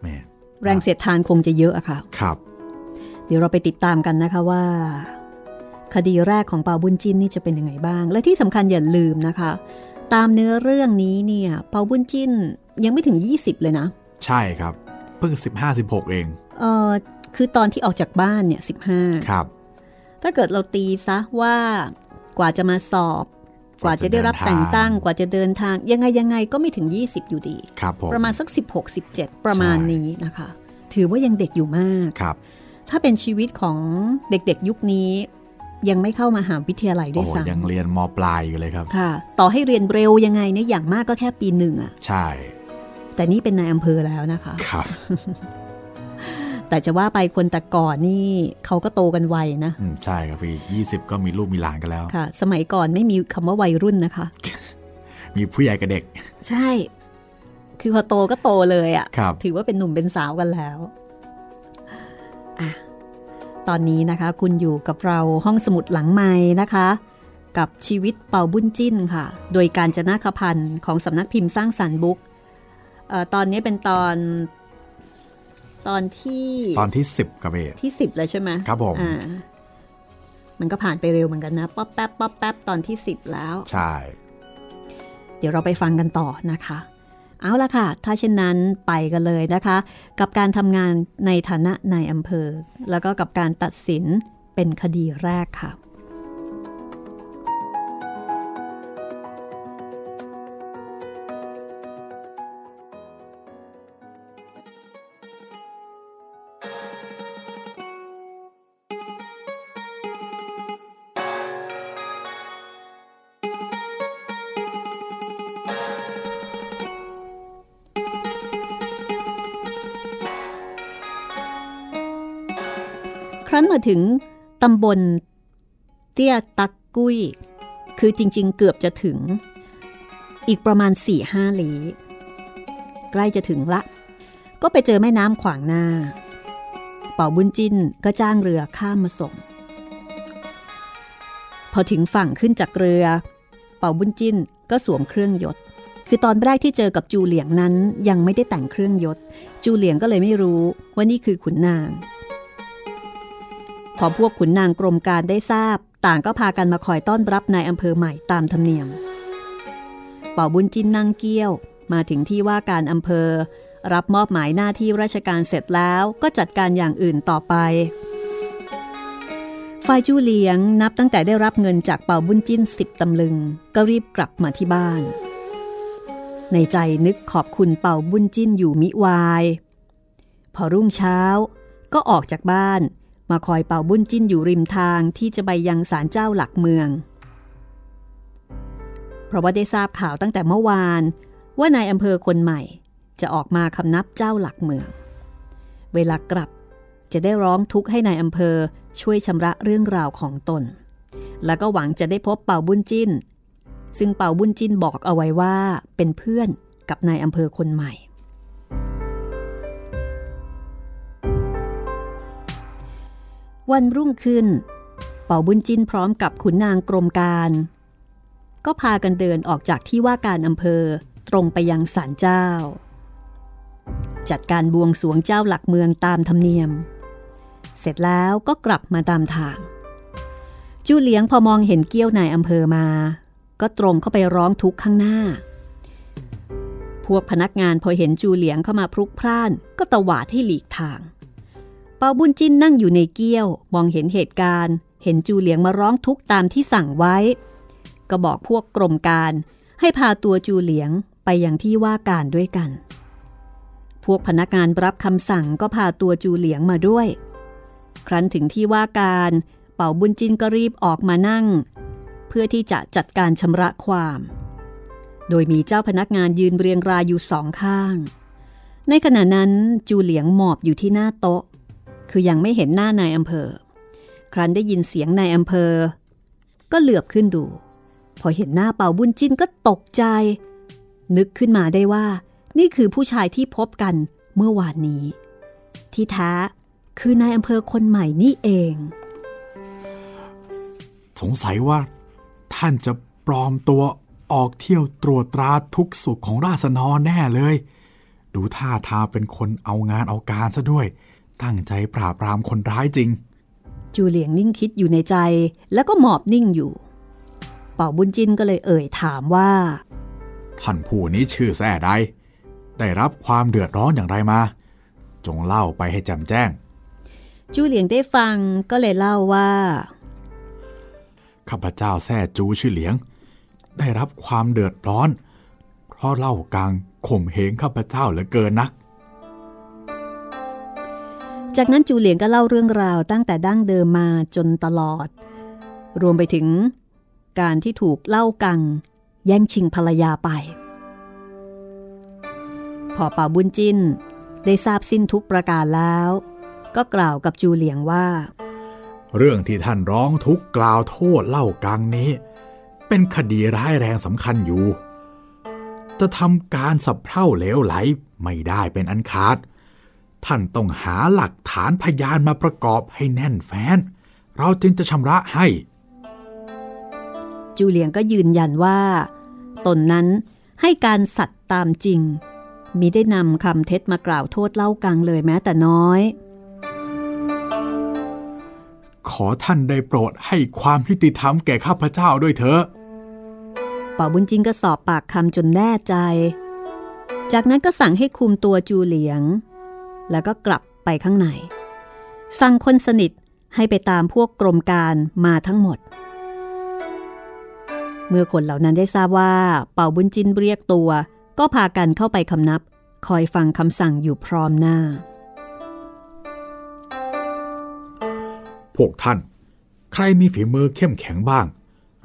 แหม่ แรงเสียดทานคงจะเยอะอะค่ะ ครับ เดี๋ยวเราไปติดตามกันนะคะว่า คดีแรกของเปาบุญจินนี่จะเป็นยังไงบ้าง และที่สำคัญอย่าลืมนะคะ ตามเนื้อเรื่องนี้เนี่ยเปาบุญจินยังไม่ถึง 20 เลยนะ ใช่ครับ เพิ่ง 15 16 เองเออคือตอนที่ออกจากบ้านเนี่ยสิครับ ถ้าเกิดเราตีซะว่ากว่าจะมาสอบ กว่าจะได้รับแต่งตั้งกว่าจะเดินทาง ยังไงยังไงก็ไม่ถึง 20 อยู่ดีครับผมประมาณสัก 16 17 ประมาณใช่นี้นะคะ ถือว่ายังเด็กอยู่มากครับ ถ้าเป็นชีวิตของเด็กๆยุคนี้ยังไม่เข้ามาหาวิทยาลัยด้โอ้วยโหซ้ยังเรียนมปลายอยู่เลยครับำค่ะ ต่อให้เรียนเร็วยังไงเนี่ยอย่างมากก็แค่ปีหนึ่งอะใช่ แต่นี่เป็นนายอำเภอแล้วนะคะครับ แต่จะว่าไปคนแต่ก่อนนี่เขาก็โตกันไวนะอืมใช่ครับพี่20ก็มีลูกมีหลานกันแล้วค่ะ สมัยก่อนไม่มีคำว่าวัยรุ่นนะคะ มีผู้ใหญ่กับเด็ก ใช่ คือพอโตก็โตเลยอะครับถือว่าเป็นหนุ่มเป็นสาวกันแล้วอะตอนนี้นะคะ คุณอยู่กับเราห้องสมุดหลังไม้นะคะ กับชีวิตเปาบุ้นจิ้นค่ะ โดยกาญจนาคพันธุ์ของสำนักพิมพ์สร้างสรรค์บุ๊กเออตอนนี้เป็นตอน ตอนที่ตอนที่ 10กับเบสที่สิบเลยใช่ไหมครับผมอ่ามันก็ผ่านไปเร็วเหมือนกันนะ แป๊บแป๊บแป๊บแป๊บตอนที่สิบแล้ว ใช่ เดี๋ยวเราไปฟังกันต่อนะคะ เอาละค่ะ ถ้าเช่นนั้นไปกันเลยนะคะ กับการทำงานในฐานะนายอำเภอ แล้วก็กับการตัดสินเป็นคดีแรกค่ะ ถึงตำบลเตี้ยตักกุ้ย คือจริงๆเกือบจะถึง อีกประมาณ4ี่ห้าลีใกล้จะถึงละ ก็ไปเจอแม่น้ำขวางหน้า เป่าบุญจินก็จ้างเรือข้ามมาส่ง พอถึงฝั่งขึ้นจากเรือ เป่าบุญจินก็สวมเครื่องยศ คือตอนแรกที่เจอกับจูเหลียงนั้นยังไม่ได้แต่งเครื่องยศ จูเหลียงก็เลยไม่รู้ว่านี่คือขุนนาง พอพวกขุนนางกรมการได้ทราบ ต่างก็พากันมาคอยต้อนรับนายอำเภอใหม่ตามธรรมเนียมเป่าบุญจินนั่งเกี้ยว มาถึงที่ว่าการอำเภอ รับมอบหมายหน้าที่ราชการเสร็จแล้วก็จัดการอย่างอื่นต่อไปฝ่ายจูเลียงนับตั้งแต่ได้รับเงินจากเป่าบุญจินสิบตำลึง ก็รีบกลับมาที่บ้าน ในใจนึกขอบคุณเป่าบุญจินอยู่มิวาย พอรุ่งเช้าก็ออกจากบ้าน มาคอยเป่าบุญจิ้นอยู่ริมทางที่จะไปยังศาลเจ้าหลักเมือง เพราะว่าได้ทราบข่าวตั้งแต่เมื่อวาน ว่านายอำเภอคนใหม่ จะออกมาคำนับเจ้าหลักเมือง เวลากลับจะได้ร้องทุกข์ให้ในายอำเภอช่วยชำระเรื่องราวของตน แล้วก็หวังจะได้พบเป่าบุญจิ้น ซึ่งเป่าบุญจิ้นบอกเอาไว้ว่าเป็นเพื่อนกับนายอำเภอคนใหม่ วันรุ่งขึ้น เป่าบุญจินพร้อมกับขุนนางกรมการ ก็พากันเดินออกจากที่ว่าการอำเภอตรงไปยังศาลเจ้า จัดการบวงสรวงเจ้าหลักเมืองตามธรรมเนียม เสร็จแล้วก็กลับมาตามทาง จูเหลียงพอมองเห็นเกี้ยวนายอำเภอมา ก็ตรงเข้าไปร้องทุกข์ข้างหน้า พวกพนักงานพอเห็นจูเหลียงเข้ามาพลุกพล่าน ก็ตวาดให้หลีกทาง เปาบุญจินนั่งอยู่ในเกี้ยว มองเห็นเหตุการณ์ เห็นจูเหลียงมาร้องทุกข์ตามที่สั่งไว้ ก็บอกพวกกรมการ ให้พาตัวจูเหลียงไปยังที่ว่าการด้วยกัน พวกพนักงานรับคำสั่งก็พาตัวจูเหลียงมาด้วย ครั้นถึงที่ว่าการ เป่าบุญจินก็รีบออกมานั่ง เพื่อที่จะจัดการชำระความ โดยมีเจ้าพนักงานยืนเรียงรายอยู่สองข้าง ในขณะนั้นจูเหลียงหมอบอยู่ที่หน้าโต๊ะ คือยังไม่เห็นหน้านายอำเภอ ครั้นได้ยินเสียงนายอำเภอ ก็เหลือบขึ้นดู พอเห็นหน้าเป่าบุญจิ้นก็ตกใจ นึกขึ้นมาได้ว่า นี่คือผู้ชายที่พบกันเมื่อวานนี้ ที่แท้คือนายอำเภอคนใหม่นี่เอง สงสัยว่า ท่านจะปลอมตัวออกเที่ยวตรวจตราทุกสุขของราษฎรแน่เลย ดูท่าทางเป็นคนเอางานเอาการซะด้วย ตั้งใจปราบปรามคนร้ายจริง จูเหลียงนิ่งคิดอยู่ในใจแล้วก็หมอบนิ่งอยู่ เป่าบุญจินก็เลยเอ่ยถามว่า ท่านผู้นี้ชื่อแส่ใด ได้รับความเดือดร้อนอย่างไรมา จงเล่าไปให้แจ่มแจ้ง จูเหลียงได้ฟังก็เลยเล่าว่าข้าพเจ้าแซ่จูชื่อเหลียง ได้รับความเดือดร้อน เพราะเล่ากลางข่มเหงข้าพเจ้าเหลือเกินนัก จากนั้นจูเหลียงก็เล่าเรื่องราวตั้งแต่ดั้งเดิมมาจนตลอด รวมไปถึง การที่ถูกเล่ากัง แย่งชิงภรรยาไป พอป่าบุญจินได้ทราบสิ้นทุกประการแล้ว ก็กล่าวกับจูเหลียงว่า เรื่องที่ท่านร้องทุกข์กล่าวโทษเล่ากังนี้ เป็นคดีร้ายแรงสำคัญอยู่ จะทำการสับเพร่าเหลวไหลไม่ได้เป็นอันขาด ท่านต้องหาหลักฐานพยานมาประกอบให้แน่นแฟ้น เราจึงจะชำระให้ จูเหลียงก็ยืนยันว่า ตนนั้นให้การสัตย์ตามจริง มิได้นำคำเท็จมากล่าวโทษเล่ากังเลยแม้แต่น้อย ขอท่านได้โปรดให้ความยุติธรรมแก่ข้าพเจ้าด้วยเถอะเป่าบุญจินก็สอบปากคำจนแน่ใจ จากนั้นก็สั่งให้คุมตัวจูเหลียง แล้วก็กลับไปข้างใน สั่งคนสนิทให้ไปตามพวกกรมการมาทั้งหมด เมื่อคนเหล่านั้นได้ทราบว่า เป่าบุญจินเรียกตัว ก็พากันเข้าไปคำนับ คอยฟังคำสั่งอยู่พร้อมหน้า พวกท่าน ใครมีฝีมือเข้มแข็งบ้าง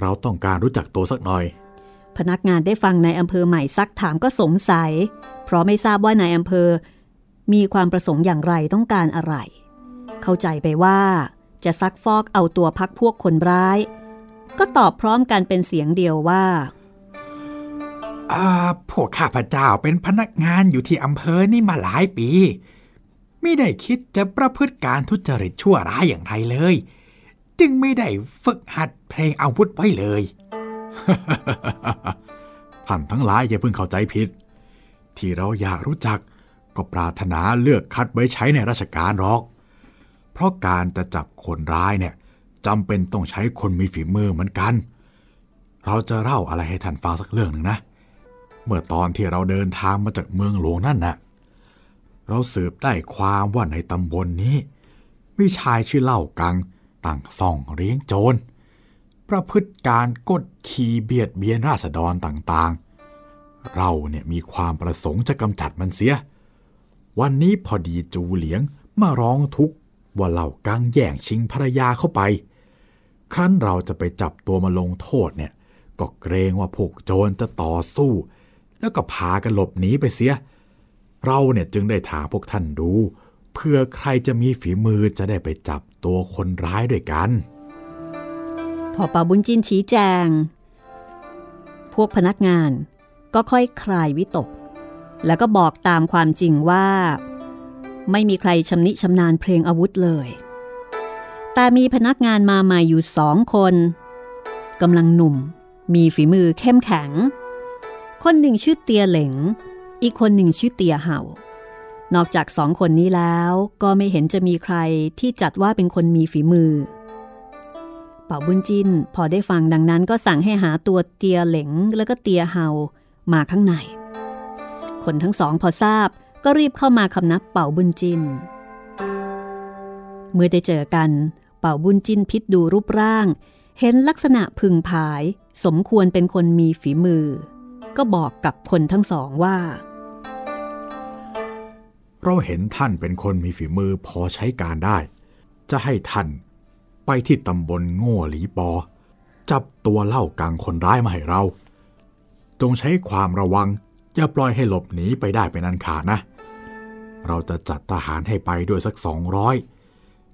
เราต้องการรู้จักตัวสักหน่อย พนักงานได้ฟังนายอำเภอใหม่ซักถามก็สงสัย เพราะไม่ทราบว่านายอำเภอ มีความประสงค์อย่างไรต้องการอะไร เข้าใจไปว่าจะซักฟอกเอาตัวพักพวกคนร้าย ก็ตอบพร้อมกันเป็นเสียงเดียวว่าอาพวกข้าพเจ้าเป็นพนักงานอยู่ที่อำเภอนี่มาหลายปี ไม่ได้คิดจะประพฤติการทุจริตชั่วร้ายอย่างไรเลย จึงไม่ได้ฝึกหัดเพลงอาวุธไว้เลย ท่านทั้งหลายอย่าเพิ่งเข้าใจผิด ที่เราอยากรู้จัก ก็ปรารถนาเลือกคัดไว้ใช้ในราชการหรอก เพราะการจะจับคนร้ายเนี่ยจำเป็นต้องใช้คนมีฝีมือเหมือนกัน เราจะเล่าอะไรให้ท่านฟังสักเรื่องหนึ่งนะ เมื่อตอนที่เราเดินทางมาจากเมืองหลวงนั่นนะ่ะ เราสืบได้ความว่าในตำบลนนี้มีชายชื่อเล่ากังต่างส่องเลี้ยงโจร ประพฤติการกดขี่เบียดเบียนราษฎรต่างๆ เราเนี่ยมีความประสงค์จะกำจัดมันเสีย วันนี้พอดีจูเหลียงมาร้องทุกข์ว่าเหล่ากังแย่งชิงภรรยาเข้าไป ครั้นเราจะไปจับตัวมาลงโทษเนี่ย ก็เกรงว่าพวกโจรจะต่อสู้ แล้วก็พากันหลบหนีไปเสีย เราเนี่ยจึงได้ถามพวกท่านดู เพื่อใครจะมีฝีมือจะได้ไปจับตัวคนร้ายด้วยกัน พอป่าบุญจินชี้แจง พวกพนักงานก็ค่อยคลายวิตก แล้วก็บอกตามความจริงว่า ไม่มีใครชำนิชำนาญเพลงอาวุธเลย แต่มีพนักงานมาใหม่อยู่สองคนกำลังหนุ่ม มีฝีมือเข้มแข็ง คนหนึ่งชื่อเตียเหลงอีกคนหนึ่งชื่อเตียเห่า นอกจากสองคนนี้แล้วก็ไม่เห็นจะมีใครที่จัดว่าเป็นคนมีฝีมือ เป่าบุญจินพอได้ฟังดังนั้นก็สั่งให้หาตัวเตียเหลงแล้วก็เตียเห่ามาข้างใน คนทั้งสองพอทราบก็รีบเข้ามาคำนับเป่าบุญจิน เมื่อได้เจอกัน เป่าบุญจินพิษดูรูปร่าง เห็นลักษณะพึงผาย สมควรเป็นคนมีฝีมือ ก็บอกกับคนทั้งสองว่า เราเห็นท่านเป็นคนมีฝีมือพอใช้การได้ จะให้ท่านไปที่ตำบลโง่หลีปอ จับตัวเล่ากังคนร้ายมาให้เรา จงใช้ความระวัง อย่าปล่อยให้หลบหนีไปได้เป็นอันขาดนะ เราจะจัดทหารให้ไปด้วยสักสองร้อย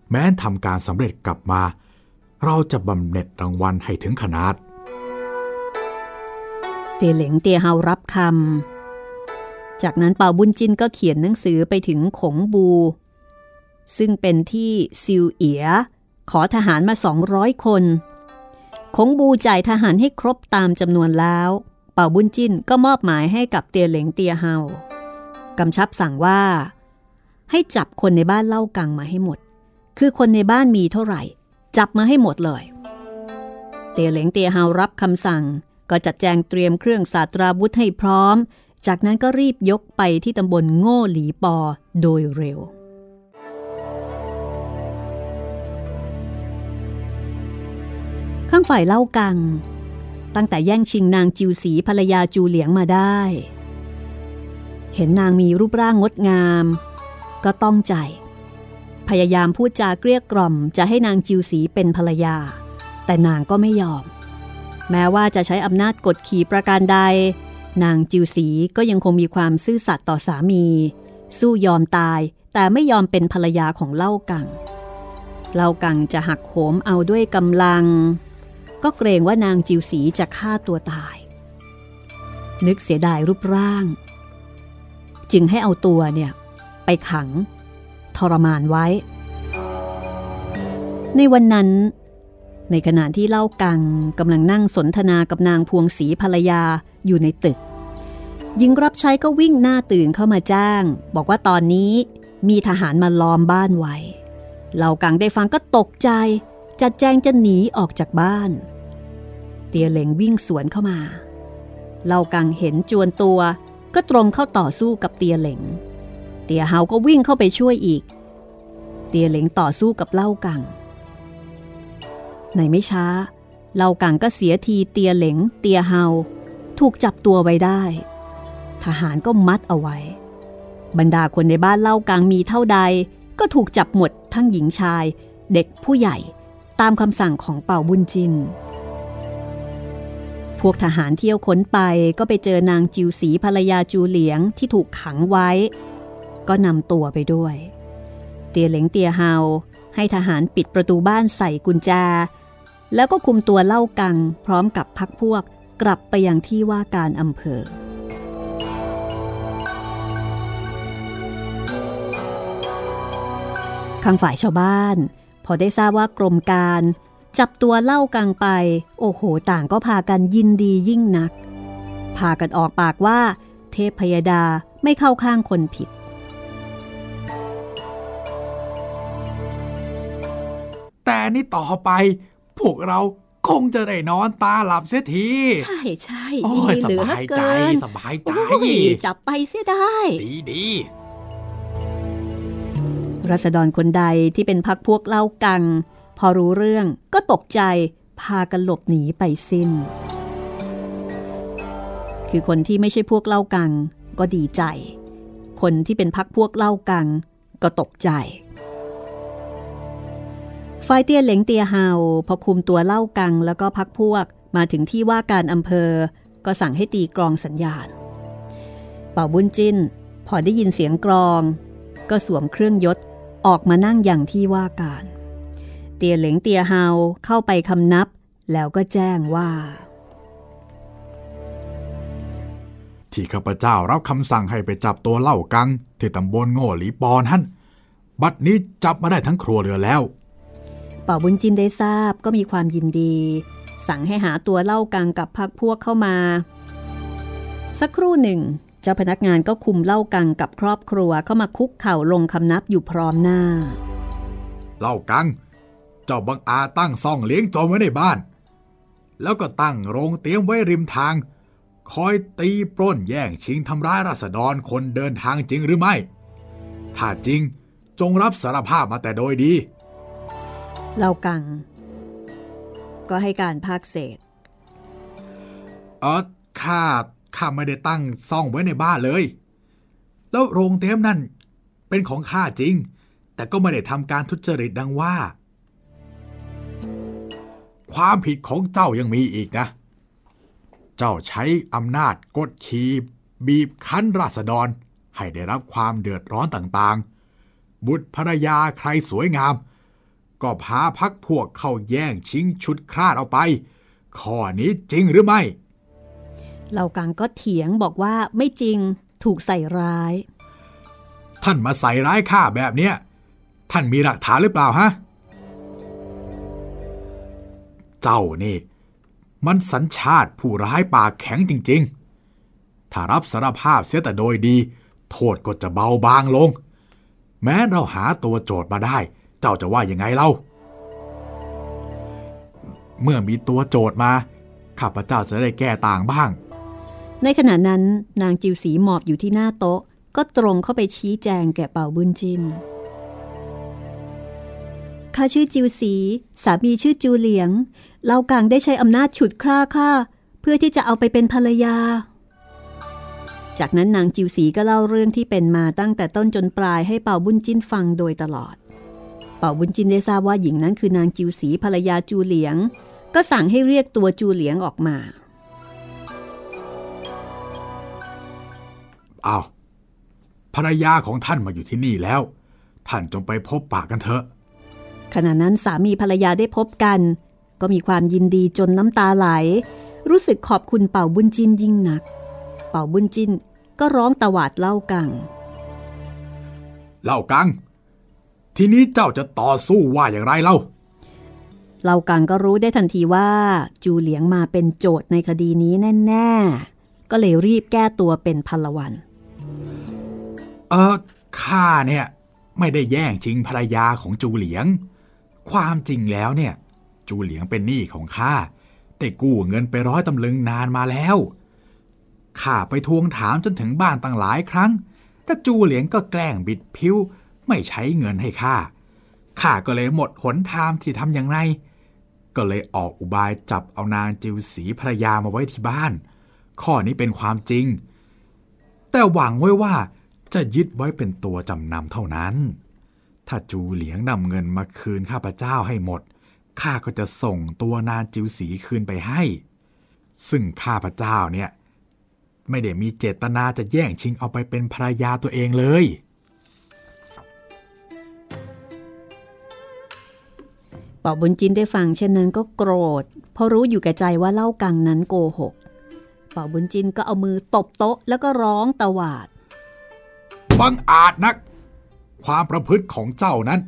แม้นทำการสำเร็จกลับมา เราจะบำเหน็จรางวัลให้ถึงขนาด เตียเหลงเตียเฮารับคำ จากนั้นเป่าบุญจินก็เขียนหนังสือไปถึงขงบู ซึ่งเป็นที่ซิวเอีย ขอทหารมา 200 คน ขงบูจ่ายทหารให้ครบตามจำนวนแล้ว เป่าบุญจินก็มอบหมายให้กับเตียเหลงเตียเฮากำชับสั่งว่า ให้จับคนในบ้านเล่ากังมาให้หมด คือคนในบ้านมีเท่าไหร่ จับมาให้หมดเลย เตียเหลงเตียเฮารับคำสั่ง ก็จัดแจงเตรียมเครื่องสาตราวุธให้พร้อม จากนั้นก็รีบยกไปที่ตำบลโง่หลีปอโดยเร็วข้างฝ่ายเล่ากัง ตั้งแต่แย่งชิงนางจิวสีภรรยาจูเหลียงมาได้ เห็นนางมีรูปร่างงดงาม ก็ต้องใจ พยายามพูดจาเกลี้ยกล่อมจะให้นางจิวสีเป็นภรรยา แต่นางก็ไม่ยอม แม้ว่าจะใช้อำนาจกดขี่ประการใด นางจิวสีก็ยังคงมีความซื่อสัตย์ต่อสามี สู้ยอมตายแต่ไม่ยอมเป็นภรรยาของเล่ากังเล่ากังจะหักโหมเอาด้วยกำลัง ก็เกรงว่านางจิวสีจะฆ่าตัวตาย นึกเสียดายรูปร่าง จึงให้เอาตัวเนี่ยไปขัง ทรมานไว้ ในวันนั้น ในขณะที่เล่ากังกำลังนั่งสนทนากับนางพวงศรีภรรยาอยู่ในตึกหญิงรับใช้ก็วิ่งหน้าตื่นเข้ามาจ้าง บอกว่าตอนนี้มีทหารมาล้อมบ้านไว้เล่ากังได้ฟังก็ตกใจ จัดแจงจะหนีออกจากบ้าน เตียเหลงวิ่งสวนเข้ามาเล่ากังเห็นจวนตัวก็ตรงเข้าต่อสู้กับเตียเหลง เตียเฮาก็วิ่งเข้าไปช่วยอีก เตียเหลงต่อสู้กับเล่ากัง ในไม่ช้าเล่ากังก็เสียทีเตียเหลงเตียเฮาถูกจับตัวไว้ได้ ทหารก็มัดเอาไว้ บรรดาคนในบ้านเล่ากังมีเท่าใด ก็ถูกจับหมดทั้งหญิงชาย เด็กผู้ใหญ่ ตามคำสั่งของเป่าบุญจิน พวกทหารเที่ยวค้นไปก็ไปเจอนางจิวสีภรรยาจูเหลียงที่ถูกขังไว้ ก็นำตัวไปด้วย เตียเหลงเตียเฮาให้ทหารปิดประตูบ้านใส่กุญแจ แล้วก็คุมตัวเล่ากัง พร้อมกับพักพวกกลับไปยังที่ว่าการอำเภอข้างฝ่ายชาวบ้าน พอได้ทราบว่ากรมการ จับตัวเล่ากังไป โอ้โห ต่างก็พากันยินดียิ่งนัก พากันออกปากว่า เทพพยดาไม่เข้าข้างคนผิด แต่นี่ต่อไป พวกเราคงจะได้นอนตาหลับเสียที ใช่ใช่โอ้ยดีสเหลือบายใจเกินสบายใจโอ้ยจับไปเสียได้ ดีดี รัษฎรคนใดที่เป็นพักพวกเล่ากัง พอรู้เรื่องก็ตกใจพากันหลบหนีไปสิ้น คือคนที่ไม่ใช่พวกเล่ากัง ก็ดีใจ คนที่เป็นพักพวกเล่ากัง ก็ตกใจฝ่ายเตี้ยเหลงเตียเฮาพอคุมตัวเล่ากังแล้วก็พักพวกมาถึงที่ว่าการอำเภอ ก็สั่งให้ตีกรองสัญญาณ เป่าบุญจิ้น พอได้ยินเสียงกรอง ก็สวมเครื่องยศ ออกมานั่งอย่างที่ว่าการ เตียเหลงเตียเฮาเข้าไปคำนับ แล้วก็แจ้งว่า ที่ข้าพเจ้ารับคำสั่งให้ไปจับตัวเล่ากัง ที่ตำบลโง่หลีปอนฮั่นบัดนี้จับมาได้ทั้งครัวเรือนแล้ว เป่าบุญจินได้ทราบก็มีความยินดี สั่งให้หาตัวเล่ากังกับพักพวกเข้ามา สักครู่หนึ่ง เจ้าพนักงานก็คุมเล่ากังกับครอบครัวเข้ามาคุกเข่าลงคำนับอยู่พร้อมหน้า เล่ากัง เจ้าบังอาตั้งซ่องเลี้ยงโจรไว้ในบ้าน แล้วก็ตั้งโรงเตรียมไว้ริมทาง คอยตีปล้นแย่งชิงทำร้ายราษฎรคนเดินทางจริงหรือไม่ ถ้าจริงจงรับสารภาพมาแต่โดยดี เล่ากัง ก็ให้การภาคเศษเออข้า ข้าไม่ได้ตั้งซ่องไว้ในบ้านเลย แล้วโรงเตรียมนั่นเป็นของข้าจริง แต่ก็ไม่ได้ทำการทุจริตดังว่า ความผิดของเจ้ายังมีอีกนะ เจ้าใช้อำนาจกดขี่บีบคั้นราษฎร ให้ได้รับความเดือดร้อนต่างๆ บุตรภรรยาใครสวยงาม ก็พาพักพวกเข้าแย่งชิงชุดคลาดเอาไป ข้อนี้จริงหรือไม่ เหล่ากังก็เถียงบอกว่าไม่จริงถูกใส่ร้าย ท่านมาใส่ร้ายข้าแบบเนี้ยท่านมีหลักฐานหรือเปล่าฮะ เจ้านี่ มันสัญชาติผู้ร้ายปากแข็งจริง ๆ ถ้ารับสารภาพเสียแต่โดยดี โทษก็จะเบาบางลง แม้เราหาตัวโจทย์มาได้ เจ้าจะว่ายังไงเล่า เมื่อมีตัวโจทย์มาข้าพเจ้าจะได้แก้ต่างบ้าง ในขณะนั้นนางจิวสีหมอบอยู่ที่หน้าโต๊ะ ก็ตรงเข้าไปชี้แจงแก่เป่าบุญจินข้าชื่อจิวสี สามีชื่อจูเหลียงเล่ากางได้ใช้อำนาจฉุดคร่าข้าเพื่อที่จะเอาไปเป็นภรรยา จากนั้นนางจิวสีก็เล่าเรื่องที่เป็นมาตั้งแต่ต้นจนปลายให้เป่าบุญจินฟังโดยตลอด เป่าบุญจินได้ทราบว่าหญิงนั้นคือนางจิวสีภรรยาจูเหลียง ก็สั่งให้เรียกตัวจูเหลียงออกมา อ้าวภรรยาของท่านมาอยู่ที่นี่แล้ว ท่านจงไปพบปากกันเถอะ ขณะนั้นสามีภรรยาได้พบกัน ก็มีความยินดีจนน้ำตาไหล รู้สึกขอบคุณเป่าบุญจินยิ่งนัก เป่าบุญจินก็ร้องตวาดเล่ากัง เล่ากัง ทีนี้เจ้าจะต่อสู้ว่าอย่างไรเล่าเล่ากังก็รู้ได้ทันทีว่า จูเหลียงมาเป็นโจทย์ในคดีนี้แน่ ๆ ก็เลยรีบแก้ตัวเป็นพลวัน เออข้าเนี่ยไม่ได้แย่งชิงภรรยาของจูเหลียง ความจริงแล้วเนี่ย จูเหลียงเป็นหนี้ของข้าได้กู้เงินไปร้อยตำลึงนานมาแล้วข้าไปทวงถามจนถึงบ้านตั้งหลายครั้ง แต่จูเหลียงก็แกล้งบิดผิว ไม่ใช้เงินให้ข้าข้าก็เลยหมดหนทางที่ทำอย่างไร ก็เลยออกอุบายจับเอานางจิวสีภรรยามาไว้ที่บ้าน ข้อนี้เป็นความจริง แต่หวังไว้ว่าจะยึดไว้เป็นตัวจำนำเท่านั้น ถ้าจูเหลียงนำเงินมาคืนข้าพเจ้าให้หมด ข้าก็จะส่งตัวนางจิวสีคืนไปให้ ซึ่งข้าพเจ้าเนี่ย ไม่ได้มีเจตนาจะแย่งชิงเอาไปเป็นภรรยาตัวเองเลยป่าบุญจินได้ฟังเช่นนั้นก็โกรธ เพราะรู้อยู่แก่ใจว่าเล่ากังนั้นโกหก เป่าบุญจินก็เอามือตบโต๊ะแล้วก็ร้องตะหวาด บังอาจนัก ความประพฤติของเจ้านั้น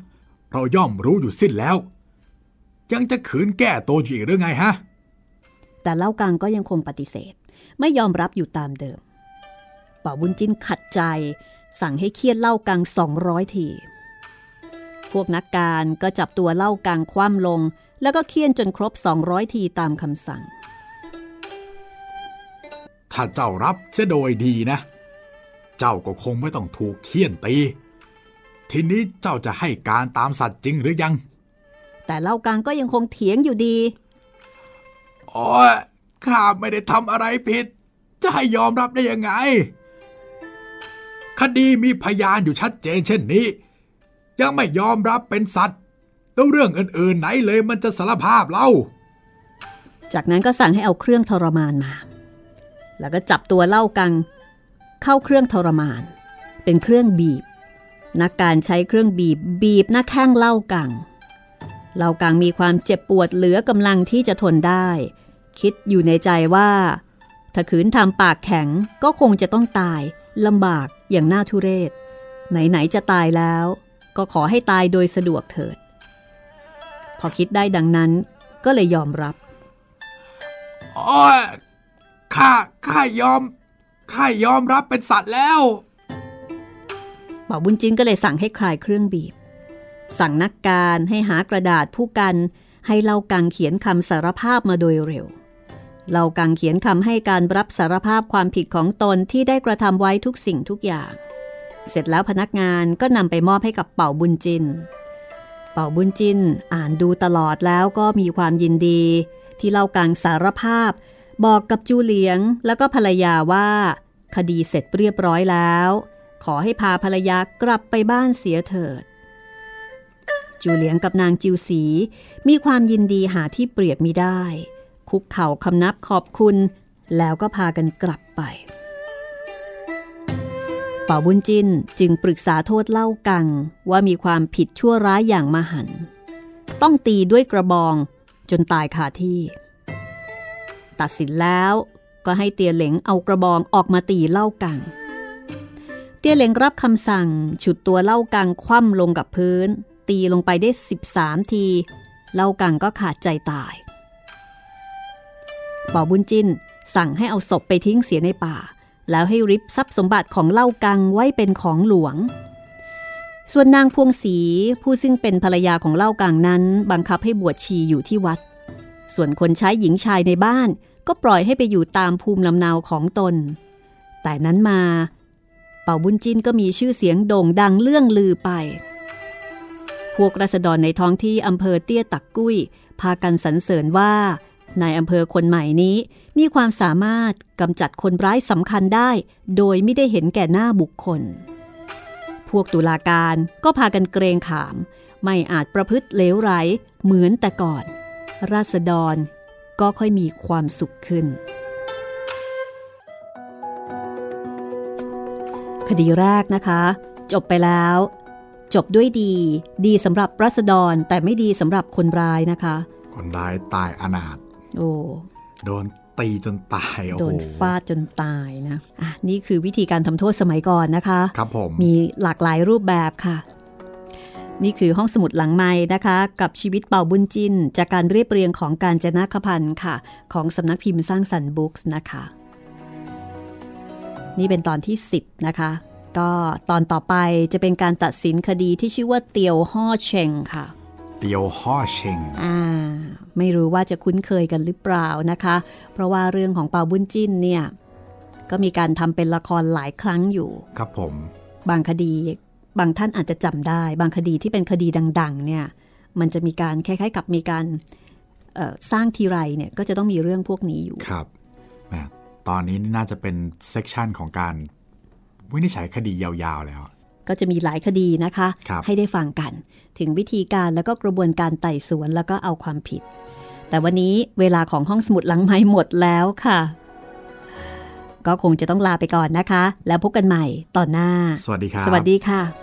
เราย่อมรู้อยู่สิ้นแล้ว ยังจะขืนแก้ตัวอยู่อีกหรือไงฮะ แต่เล่ากังก็ยังคงปฏิเสธ ไม่ยอมรับอยู่ตามเดิม เป่าบุญจินขัดใจ สั่งให้เคียดเล่ากังสองร้อยทีพวกนักการก็จับตัวเล่ากังคว่ำลง แล้วก็เคี่ยนจนครบ 200 ทีตามคำสั่ง ถ้าเจ้ารับเสียโดยดีนะ เจ้าก็คงไม่ต้องถูกเคี่ยนตี ทีนี้เจ้าจะให้การตามสัตว์จริงหรือยัง แต่เล่ากังก็ยังคงเถียงอยู่ดีโอ้ยข้าไม่ได้ทำอะไรผิด จะให้ยอมรับได้ยังไง คดีมีพยานอยู่ชัดเจนเช่นนี้ ยังไม่ยอมรับเป็นสัตว์ แล้วเรื่องอื่นๆไหนเลยมันจะสารภาพเล่า จากนั้นก็สั่งให้เอาเครื่องทรมานมา แล้วก็จับตัวเล่ากัง เข้าเครื่องทรมาน เป็นเครื่องบีบ นักการใช้เครื่องบีบบีบหน้าแข้งเล่ากังเล่ากังมีความเจ็บปวดเหลือกำลังที่จะทนได้ คิดอยู่ในใจว่า ถ้าขืนทำปากแข็งก็คงจะต้องตายลำบากอย่างน่าทุเรศ ไหน ๆ จะตายแล้ว ก็ขอให้ตายโดยสะดวกเถิด พอคิดได้ดังนั้นก็เลยยอมรับ โอ้ย ข้าข้ายอมข้ายอมรับเป็นสัตว์แล้วเป่าบุญจินก็เลยสั่งให้คลายเครื่องบีบ สั่งนักการให้หากระดาษผู้กัน ให้เล่ากังเขียนคำสารภาพมาโดยเร็วเล่ากังเขียนคำให้การรับสารภาพความผิดของตนที่ได้กระทำไว้ทุกสิ่งทุกอย่าง เสร็จแล้วพนักงานก็นำไปมอบให้กับเป่าบุญจิน เป่าบุญจินอ่านดูตลอดแล้วก็มีความยินดี ที่เล่ากังสารภาพ บอกกับจูเหลียงแล้วก็ภรรยาว่า คดีเสร็จเรียบร้อยแล้ว ขอให้พาภรรยากลับไปบ้านเสียเถิด จูเหลียงกับนางจิวสี มีความยินดีหาที่เปรียบมิได้ คุกเข่าคำนับขอบคุณ แล้วก็พากันกลับไปเป่าบุญจินจึงปรึกษาโทษเล่ากังว่ามีความผิดชั่วร้ายอย่างมหัน ต้องตีด้วยกระบองจนตายคาที่ ตัดสินแล้วก็ให้เตียเหลงเอากระบองออกมาตีเล่ากัง เตียเหลงรับคำสั่งฉุดตัวเล่ากังคว่ำลงกับพื้น ตีลงไปได้ 13 ที เล่ากังก็ขาดใจตายป่อบุญจินสั่งให้เอาศพไปทิ้งเสียในป่า แล้วให้ริบทรัพย์สมบัติของเล่ากังไว้เป็นของหลวง ส่วนนางพวงศรีผู้ซึ่งเป็นภรรยาของเล่ากังนั้น บังคับให้บวชชีอยู่ที่วัด ส่วนคนใช้หญิงชายในบ้านก็ปล่อยให้ไปอยู่ตามภูมิลำเนาของตน แต่นั้นมา เป่าบุญจินก็มีชื่อเสียงโด่งดังเลื่องลือไป พวกรัษฎรในท้องที่อำเภอเตี้ยตักกุ้ย พากันสรรเสริญว่านายอำเภอคนใหม่นี้มีความสามารถกำจัดคนร้ายสำคัญได้ โดยไม่ได้เห็นแก่หน้าบุคคล พวกตุลาการก็พากันเกรงขาม ไม่อาจประพฤติเลวไหลเหมือนแต่ก่อน ราษฎรก็ค่อยมีความสุขขึ้น คดีแรกนะคะ จบไปแล้ว จบด้วยดี ดีสำหรับรัษฎรแต่ไม่ดีสำหรับคนร้ายนะคะ คนร้ายตายอนาถโอ้โดนตีจนตายโอ้โดโหนฟาดจนตายนะอะนี่คือวิธีการทำโทษสมัยก่อนนะคะ ครับผม มีหลากหลายรูปแบบค่ะ นี่คือห้องสมุดหลังไม้นะคะ กับชีวิตเป่าบุญจิน จากการเรียบเรียงของการจนาคพันธ์ค่ะ ของสำนักพิมพ์สร้างสรรค์บุ๊กส์นะคะ นี่เป็นตอนที่ 10 นะคะ ก็ตอนต่อไปจะเป็นการตัดสินคดีที่ชื่อว่าเตียวห่อเชงค่ะ เตียวห่อเชงอ่าไม่รู้ว่าจะคุ้นเคยกันหรือเปล่านะคะ เพราะว่าเรื่องของเปาบุญจิ้นเนี่ยก็มีการทำเป็นละครหลายครั้งอยู่ ครับผม บางคดี บางท่านอาจจะจำได้ บางคดีที่เป็นคดีดัง ๆ เนี่ย มันจะมีการคล้ายๆ กับมีการเอ่อสร้างทีไรเนี่ยก็จะต้องมีเรื่องพวกนี้อยู่ ครับแหมตอนนี้น่าจะเป็นเซกชันของการวินิจฉัยคดียาวๆแล้ว ก็จะมีหลายคดีนะคะครับให้ได้ฟังกัน ถึงวิธีการแล้วก็กระบวนการไต่สวนแล้วก็เอาความผิด แต่วันนี้เวลาของห้องสมุดหลังไม้หมดแล้วค่ะ ก็คงจะต้องลาไปก่อนนะคะ แล้วพบกันใหม่ตอนหน้า สวัสดีครับสวัสดีค่ะ